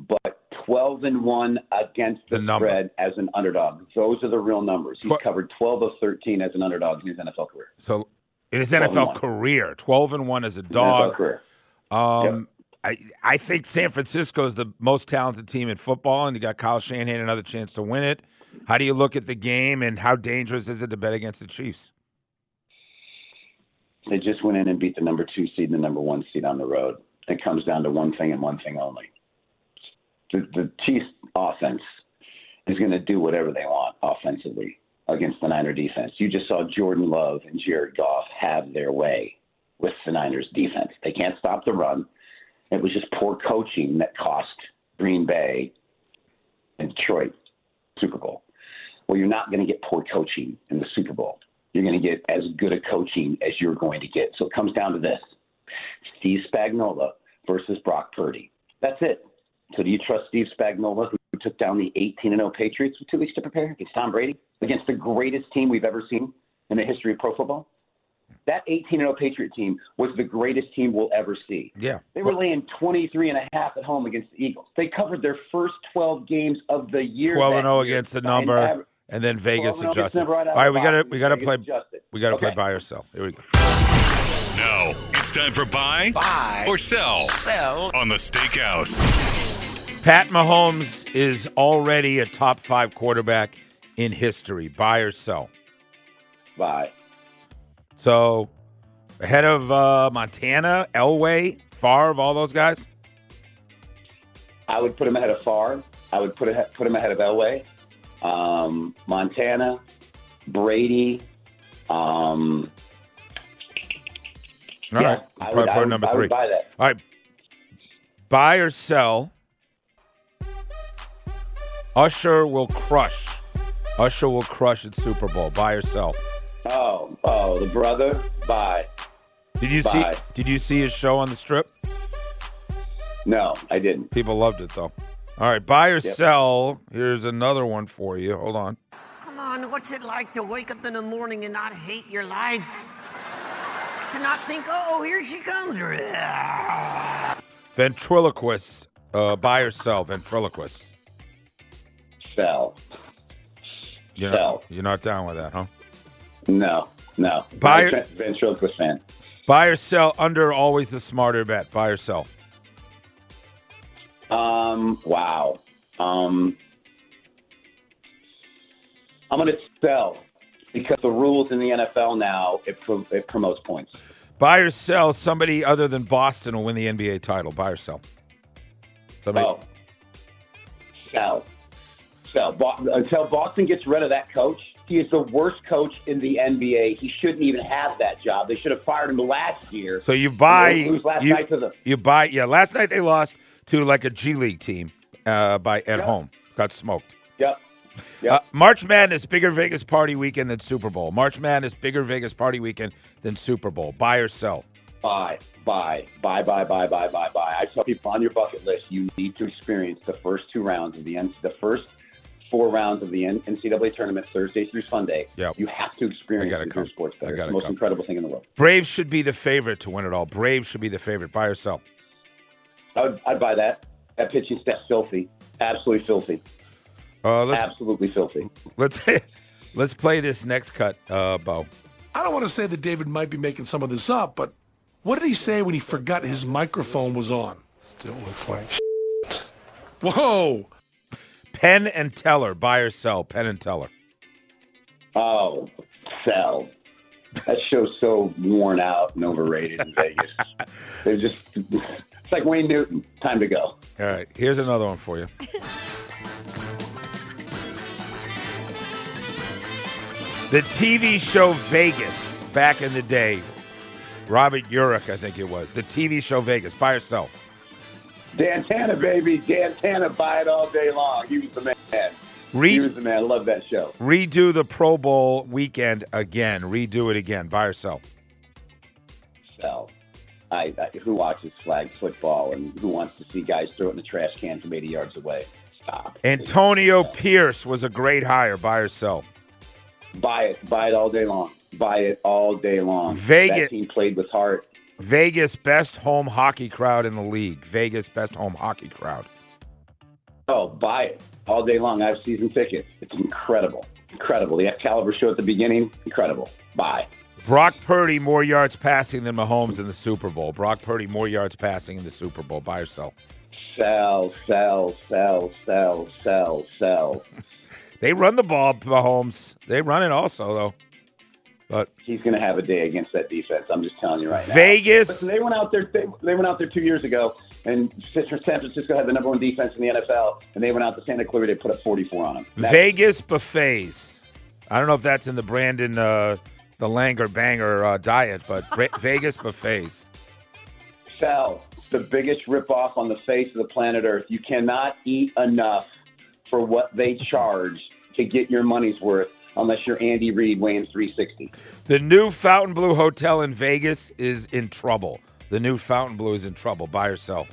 but twelve and one against the, The spread as an underdog. Those are the real numbers. He's covered twelve of thirteen as an underdog in his NFL career. So in his NFL career, 12 and 1 as a dog. Um, I, I think San Francisco is the most talented team in football, and you got Kyle Shanahan another chance to win it. How do you look at the game, and how dangerous is it to bet against the Chiefs? They just went in and beat the number two seed and the number one seed on the road. It comes down to one thing and one thing only. The, the Chiefs offense is going to do whatever they want offensively against the Niner defense. You just saw Jordan Love and Jared Goff have their way with the Niners defense. They can't stop the run. It was just poor coaching that cost Green Bay and Detroit Super Bowl. Well, you're not going to get poor coaching in the Super Bowl. You're going to get as good a coaching as you're going to get. So it comes down to this Steve Spagnuolo versus Brock Purdy. That's it. So do you trust Steve Spagnuolo, took down the 18 0 Patriots with two weeks to prepare against Tom Brady, against the greatest team we've ever seen in the history of pro football? That 18 0 Patriot team was the greatest team we'll ever see. Yeah. They were laying 23 and a half at home against the Eagles. They covered their first 12 games of the year. 12 that and 0 against the number, aver- and then Vegas 12 and 0 against adjusted. right All right, we got to we got to play adjusted. we got to play Okay. buy or sell. Here we go. Now it's time for buy, Buy or sell, Sell. on the Steakhouse. Pat Mahomes is already a top five quarterback in history. Buy or sell. Buy. So ahead of uh, Montana, Elway, Favre, all those guys. I would put him ahead of Favre. I would put put him ahead of Elway, um, Montana, Brady. Um, All Yeah, right, I probably would- I would- number I would three. buy that. All right, buy or sell. Usher will crush. Usher will crush at Super Bowl. Buy or sell. oh, oh, the brother. Bye. Did you Buy. see? Did you see his show on the Strip? No, I didn't. People loved it though. All right, buy or Yep. sell. Here's another one for you. Hold on. Come on, what's it like to wake up in the morning and not hate your life? To not think, oh, here she comes. Ventriloquist. Uh, buy or sell. Ventriloquist. Sell. You're not, you're not down with that, huh? No, no. Buy- I'm Ventriloquist fan. Buy or sell under always the smarter bet. Buy or sell. Um, wow. Um, I'm going to sell because the rules in the NFL now it, pro- it promotes points. Buy or sell. Somebody other than Boston will win the NBA title. Buy or sell. Somebody. Oh, sell, Bo- until Boston gets rid of that coach, he is the worst coach in the NBA. He shouldn't even have that job. They should have fired him last year. So you buy. Lose last you, night to the you buy. Yeah, last night they lost to like a G League team uh, by at home. Got smoked. Yep. Uh, March Madness bigger Vegas party weekend than Super Bowl. March Madness bigger Vegas party weekend than Super Bowl. Buy or sell. Buy, buy, buy, buy, buy, buy, buy, buy. I tell people on your bucket list, you need to experience the first two rounds of the N- the first four rounds of the N- NCAA tournament, Thursday through Sunday. Yep. You have to experience gotta it come. sports. Better. It's the most come. incredible thing in the world. Braves should be the favorite to win it all. Braves should be the favorite. Buy or sell. I would, I'd buy that. That pitching staff's filthy, absolutely filthy, Uh, let's absolutely filthy. let's let's play this next cut, uh, Bo. I don't want to say that David might be making some of this up, but what did he say when he forgot his microphone was on? Still looks like Whoa! Penn and Teller. Buy or sell. Penn and Teller. Oh, sell. That show's so worn out and overrated in Vegas. They're just, it's like Wayne Newton. Time to go. All right, here's another one for you. the TV show Vegas back in the day. Robert Urich, I think it was. The TV show Vegas. Buy or sell. Dan Tanna, baby. Dan Tanna, buy it all day long. He was the man. Re- he was the man. I love that show. Redo the Pro Bowl weekend again. Redo it again. Buy or sell. Sell. I, I, who watches flag football and who wants to see guys throw it in the trash can from 80 yards away? Stop. Antonio Pierce was a great hire. Buy or sell. Buy it. Buy it all day long. Buy it all day long. Vegas- That team played with heart. Vegas best home hockey crowd in the league. Vegas best home hockey crowd. Oh, buy it all day long. I have season tickets. It's incredible. Incredible. The caliber show at the beginning, incredible. Buy. Brock Purdy more yards passing than Mahomes in the Super Bowl. Brock Purdy more yards passing in the Super Bowl. Buy or sell. Sell, sell, sell, sell, sell, sell. They run the ball, Mahomes. They run it also though. But He's going to have a day against that defense. I'm just telling you right now. Vegas- they went out there. They, they went out there two years ago, and San Francisco had the number one defense in the NFL, and they went out to Santa Clara. They put up 44 on them. That's- Vegas buffets. I don't know if that's in the Brandon uh, the Langer Banger uh, diet, but Vegas buffets. Sell. The biggest ripoff on the face of the planet Earth. You cannot eat enough for what they charge to get your money's worth unless you're Andy Reid weighing 360. The new Fontainebleau Hotel in Vegas is in trouble. The new Fontainebleau is in trouble. Buy or sell.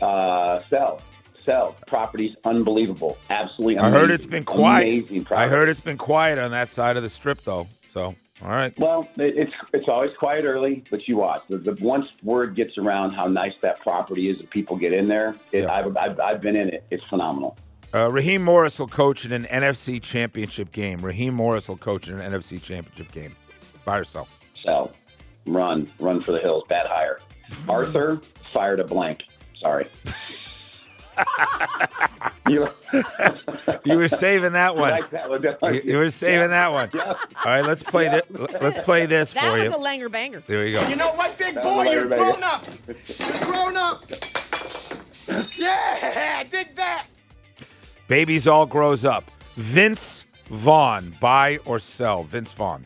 Uh, sell. Sell. Property's unbelievable. Absolutely I heard it's been quiet. Amazing I heard it's been quiet on that side of the strip though. So all right. Well, it's it's always quiet early, but you watch. The, the once word gets around how nice that property is, and people get in there, it, I've, I've I've been in it. It's phenomenal. Uh, Raheem Morris will coach in an NFC Championship game. Raheem Morris will coach in an NFC Championship game. Buy or sell. Sell. Run, run for the hills. Bad hire. Arthur fired a blank. Sorry. you, You were saving that one. like that one, you? You, you were saving that one. Yeah. All right, let's play this. Let's play this That for was a Langer banger. There you go. You know what, big That boy? You're everybody. grown up. You're grown up. Yeah, I dig that. Babies all grows up. Vince Vaughn, buy or sell? Vince Vaughn.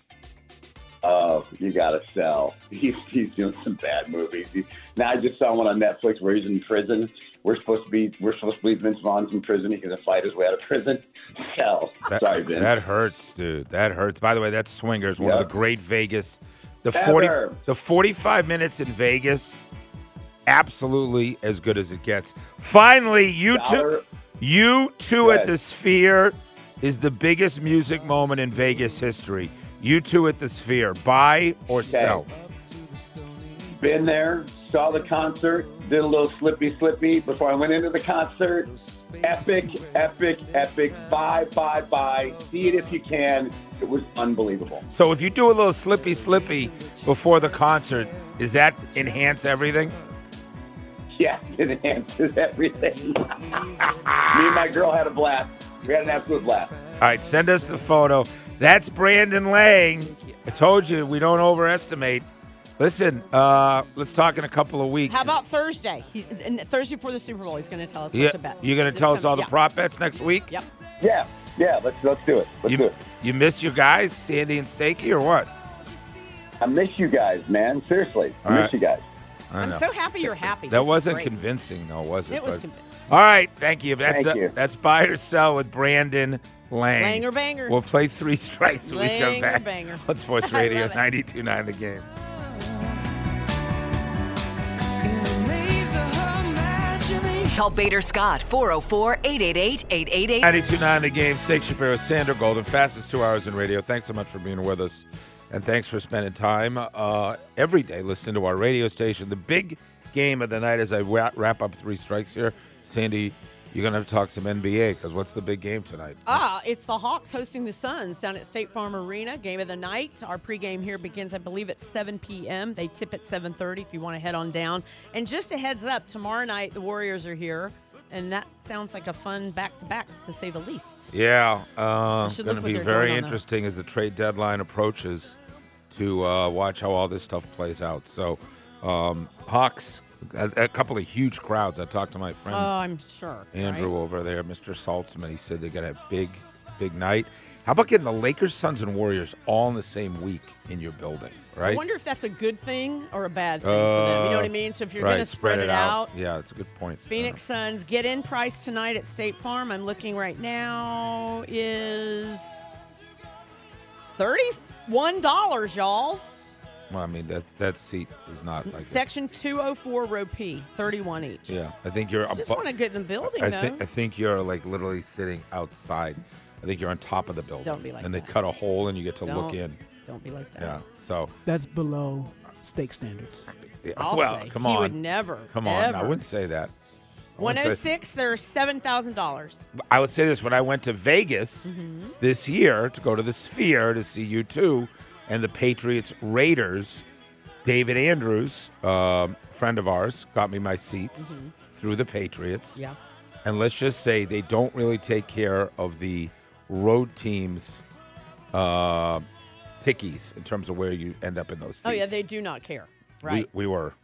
Oh, you gotta sell. He's he's doing some bad movies. He, now I just saw one on Netflix where he's in prison. We're supposed to be we're supposed to believe Vince Vaughn's in prison. He's gonna fight his way out of prison. Sell. That, Sorry, Vince. That hurts, dude. That hurts. By the way, that's Swingers, one Yep. of the great Vegas. The Ever. forty, the forty-five minutes in Vegas, absolutely as good as it gets. Finally, you two, Dollar- U2 at the Sphere is the biggest music moment in Vegas history. U2 at the Sphere, buy or sell? Been there, saw the concert. did a little slippy, slippy before I went into the concert. Epic, epic, epic. Buy, buy, buy. See it if you can. It was unbelievable. So if you do a little slippy, slippy before the concert, does that enhance everything? Yeah, it enhances everything. Me and my girl had a blast. We had an absolute blast. All right, send us the photo. That's Brandon Lang. I told you we don't overestimate. Listen, uh, let's talk in a couple of weeks. How about Thursday? He, and Thursday before the Super Bowl, he's going to tell us Yeah, what to bet. you're going to tell us coming- all the yeah. prop bets next week? Yep. Yeah, yeah. Let's let's do it. Let's you, do it. You miss your guys, Sandy and Stakey, or what? I miss you guys, man. Seriously, I All miss right. you guys. I I'm know. so happy you're happy. That This wasn't great. convincing, though, was it? It was But- convincing. All right, thank you. That's Thank uh, you. that's buy or sell with Brandon Lang. Langer banger. We'll play three strikes when we come back banger. on Sports Radio love it. 92.9 The Game. Call Bader Scott 404 888 888. 92.9 The Game. Steak Shapiro, Sandra Golden, fastest two hours in radio. Thanks so much for being with us. And thanks for spending time uh, every day listening to our radio station. The big game of the night as I wrap up three strikes here. Sandy, you're going to have to talk some NBA because what's the big game tonight? Ah, it's the Hawks hosting the Suns down at State Farm Arena. Game of the night. Our pregame here begins, I believe, at 7 p.m. They tip at 7:30 if you want to head on down. And just a heads up, tomorrow night the Warriors are here, and that sounds like a fun back-to-back to say the least. Yeah, uh, going to be very doing on the- interesting as the trade deadline approaches to uh, watch how all this stuff plays out. So, um, Hawks, a, a couple of huge crowds. I talked to my Oh, friend I'm sure. Andrew right? over there, Mr. Saltzman. He said they got a big, big night. How about getting the Lakers, Suns, and Warriors all in the same week in your building, right? I wonder if that's a good thing or a bad thing for them. You know what I Uh, mean? So if you're right, going to spread, it out, Yeah, it's a good point. Phoenix Suns get in price tonight at State Farm. I'm looking right now is thirty-one dollars, y'all. Well, I mean that that seat is not like. Section 204 row P, 31 each. yeah, I think you're. I just want to get in the building, I though. think I think you're like literally sitting outside. I think you're on top of the building. Don't be like And they cut a hole and you get to look Don't- in. Don't be like that. Yeah. So. That's below stake standards. Yeah, I'll well, say. come He on. would never, Come on. I ever. wouldn't say that. I wouldn't say- 106, there's $7,000. I would say this when I went to Vegas Mm-hmm. this year to go to the Sphere to see U2 and the Patriots Raiders. David Andrews, um, friend of ours, got me my seats through the Patriots. Mm-hmm. Yeah. And let's just say they don't really take care of the road teams' uh, tickies in terms of where you end up in those seats. Oh, yeah, they do not care. Right. We, we were.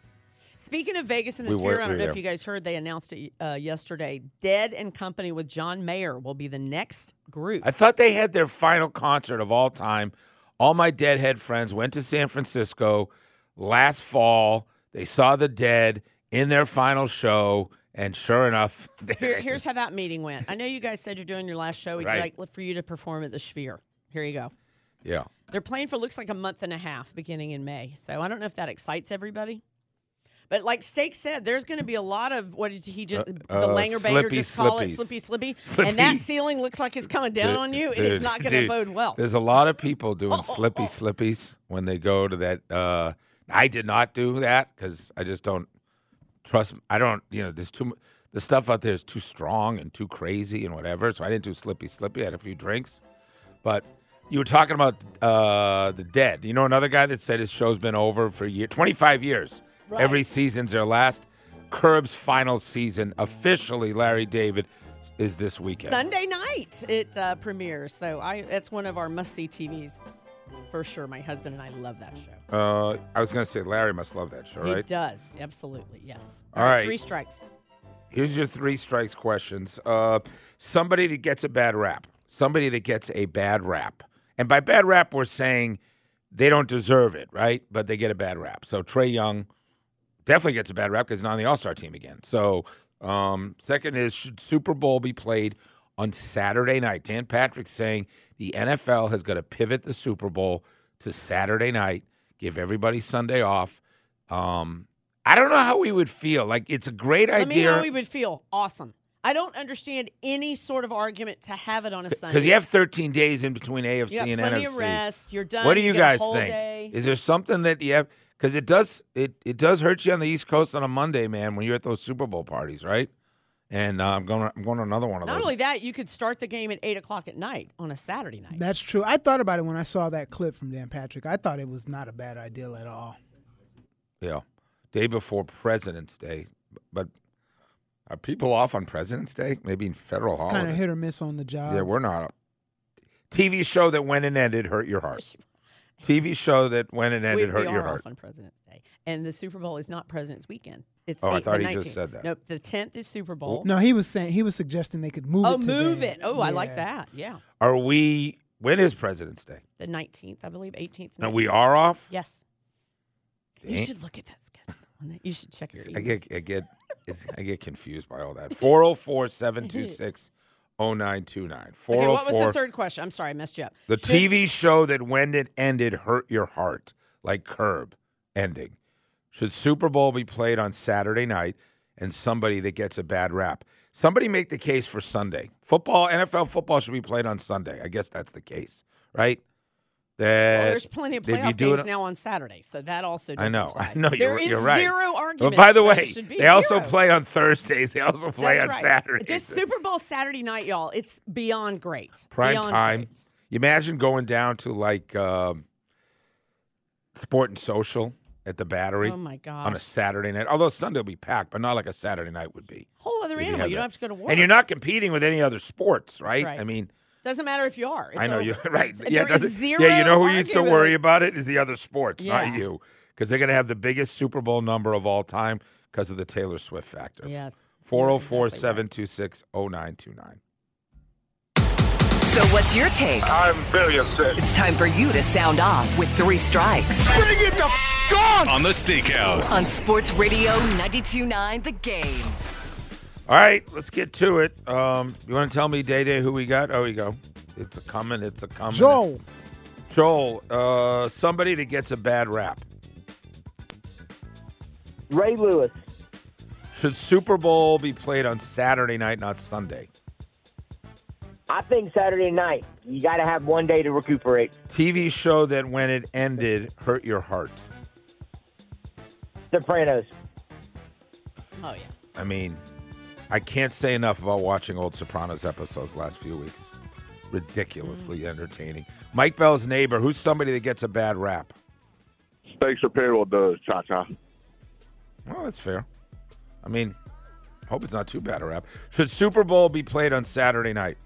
Speaking of Vegas and the We Sphere, were- I don't know if you guys heard they announced it uh, yesterday. Dead and Company with John Mayer will be the next group. I thought they had their final concert of all time. All my Deadhead friends went to San Francisco last fall. They saw the Dead in their final show, and sure enough, Here, here's how that meeting went. I know you guys said you're doing your last show. We'd Right. like for you to perform at the Sphere. Here you go. yeah. They're playing for looks like a month and a half beginning in May. So I don't know if that excites everybody. But like Steak said, there's going to be a lot of what did he just Uh, the uh, Langer Banger slippy just call it slippies. slippy slippy, Slippy. and that ceiling looks like it's coming down on you, and dude, it's not going to dude, bode well. There's a lot of people doing slippy slippies when they go to that. Uh, I did not do that because I just don't trust. I don't. You know, there's too. The stuff out there is too strong and too crazy and whatever. So I didn't do slippy slippy. I had a few drinks, but you were talking about uh, the dead. You know, another guy that said his show's been over for year, 25 years. Every season's their last. Curb's final season officially. Larry David is this weekend. Sunday night it uh, premieres, so I that's one of our must see TVs for sure. My husband and I love that show. Uh, I was going to say Larry must love that show, right? He right? does absolutely yes. All right. three strikes. Here's your three strikes questions. Uh, somebody that gets a bad rap. Somebody that gets a bad rap. And by bad rap, we're saying they don't deserve it, right? But they get a bad rap. So Trae Young definitely gets a bad rap because he's not on the All Star team again. So, um, second is should Super Bowl be played on Saturday night? Dan Patrick saying the NFL has got to pivot the Super Bowl to Saturday night, give everybody Sunday off. Um, I don't know how we would feel. Like it's a great Let idea. know how we would feel. Awesome. I don't understand any sort of argument to have it on a Sunday. Because you have 13 days in between AFC You and plenty NFC. of rest. You're done. What do you, a guys think? day. Is there something that you have? Because it does it it does hurt you on the East Coast on a Monday, man, when you're at those Super Bowl parties, right? And uh, I'm going I'm going to another one of Not those. Not only that, you could start the game at eight o'clock at night on a Saturday night. That's true. I thought about it when I saw that clip from Dan Patrick. I thought it was not a bad idea at all. yeah, day before President's Day, but are people off on President's Day? Maybe in federal It's holiday. kind of hit or miss on the job. Yeah, we're not. TV show that went and ended hurt your heart. TV show that went and we, ended hurt we your are heart. off on President's Day, and the Super Bowl is not President's Weekend. It's Oh, I 8th thought and he just said that. Nope, the tenth is Super Bowl. No, he was saying he was suggesting they could move oh, it. to move then. it. Oh, I like that. Yeah, Are we? When is President's Day? the nineteenth, I believe, eighteenth. No, we are off. Yes. You should look at that schedule. You should check your I get I get it's, I get confused by all that. 404 726 0929. Okay, what was the oh third question? I'm sorry, I messed you up. The Should- TV show that when it ended hurt your heart, like Curb ending. Should Super Bowl be played on Saturday night and somebody that gets a bad rap? Somebody make the case for Sunday. Football, NFL football should be played on Sunday. I guess that's the case, right? That Well, there's plenty of playoff games it- now on Saturday, so that also. I know, fly. I know. There You're, is you're right. zero But by the way, they also play on Thursdays. They also play That's on right. Saturdays. Just Super Bowl Saturday night, y'all. It's beyond great. prime Beyond time. great. You imagine going down to like um, Sport and Social at the Battery. Oh, my god! On a. Saturday night, although Sunday will be packed, but not like a Saturday night would be. Whole other animal. You, had don't have to go to work. And you're not competing with any other sports, right? right. I mean, Doesn't matter if you are. It's I know over. you're right. It's- yeah, there is zero. yeah, you know who you should argument. worry about it is the other sports, Yeah. not you, because they're going to have the biggest Super Bowl number of all time because of the Taylor Swift factor. Yeah, 404 726 0929. So what's your take? I'm very upset. It's time for you to sound off with three strikes. Bring it the f- on! On the Steakhouse. On Sports Radio 92.9 The Game. All right, let's get to it. Um, you want to tell me, Day Day, who we got? Oh, we go. It's a coming. It's a coming. Joel. Joel, uh, somebody that gets a bad rap. Ray Lewis. Should Super Bowl be played on Saturday night, not Sunday? I think Saturday night. You got to have one day to recuperate. TV show that when it ended hurt your heart. Sopranos. Oh yeah. I mean, I can't say enough about watching old Sopranos episodes last few weeks. Ridiculously mm. entertaining. Mike Bell's neighbor, who's somebody that gets a bad rap? Steak Shapiro does, Cha Cha. Well, that's fair. I mean, hope it's not too bad a rap. Should Super Bowl be played on Saturday night?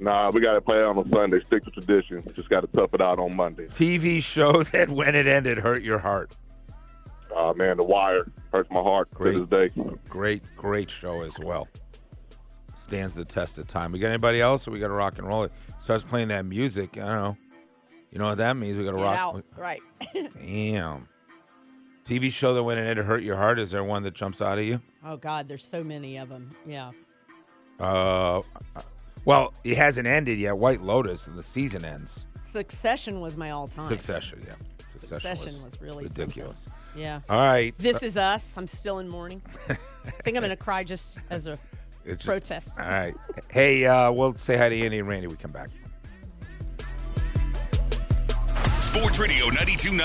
Nah, we got to play it on a Sunday. Stick to tradition. Just got to tough it out on Monday. TV show that when it ended hurt your heart. Uh, man, The Wire hurts my heart Great. to this day. Great, great show as well. Stands the test of time. We got anybody else? Or we got to rock and roll it. Starts playing that music. I don't know. You know what that means? We got to rock. out. Right. Damn. TV show that when it ended hurt your heart. Is there one that jumps out at you? oh God, there's so many of them. Yeah. Uh, well, it hasn't ended yet. White Lotus, and the season ends. Succession was my all-time. Succession, yeah. Succession, Succession was really ridiculous. something. Yeah. All right. This Uh, is us. I'm still in mourning. I think I'm gonna cry just as a just- protest. All right. Hey, uh, we'll say hi to Andy and Randy. We come back. Sports Radio 929.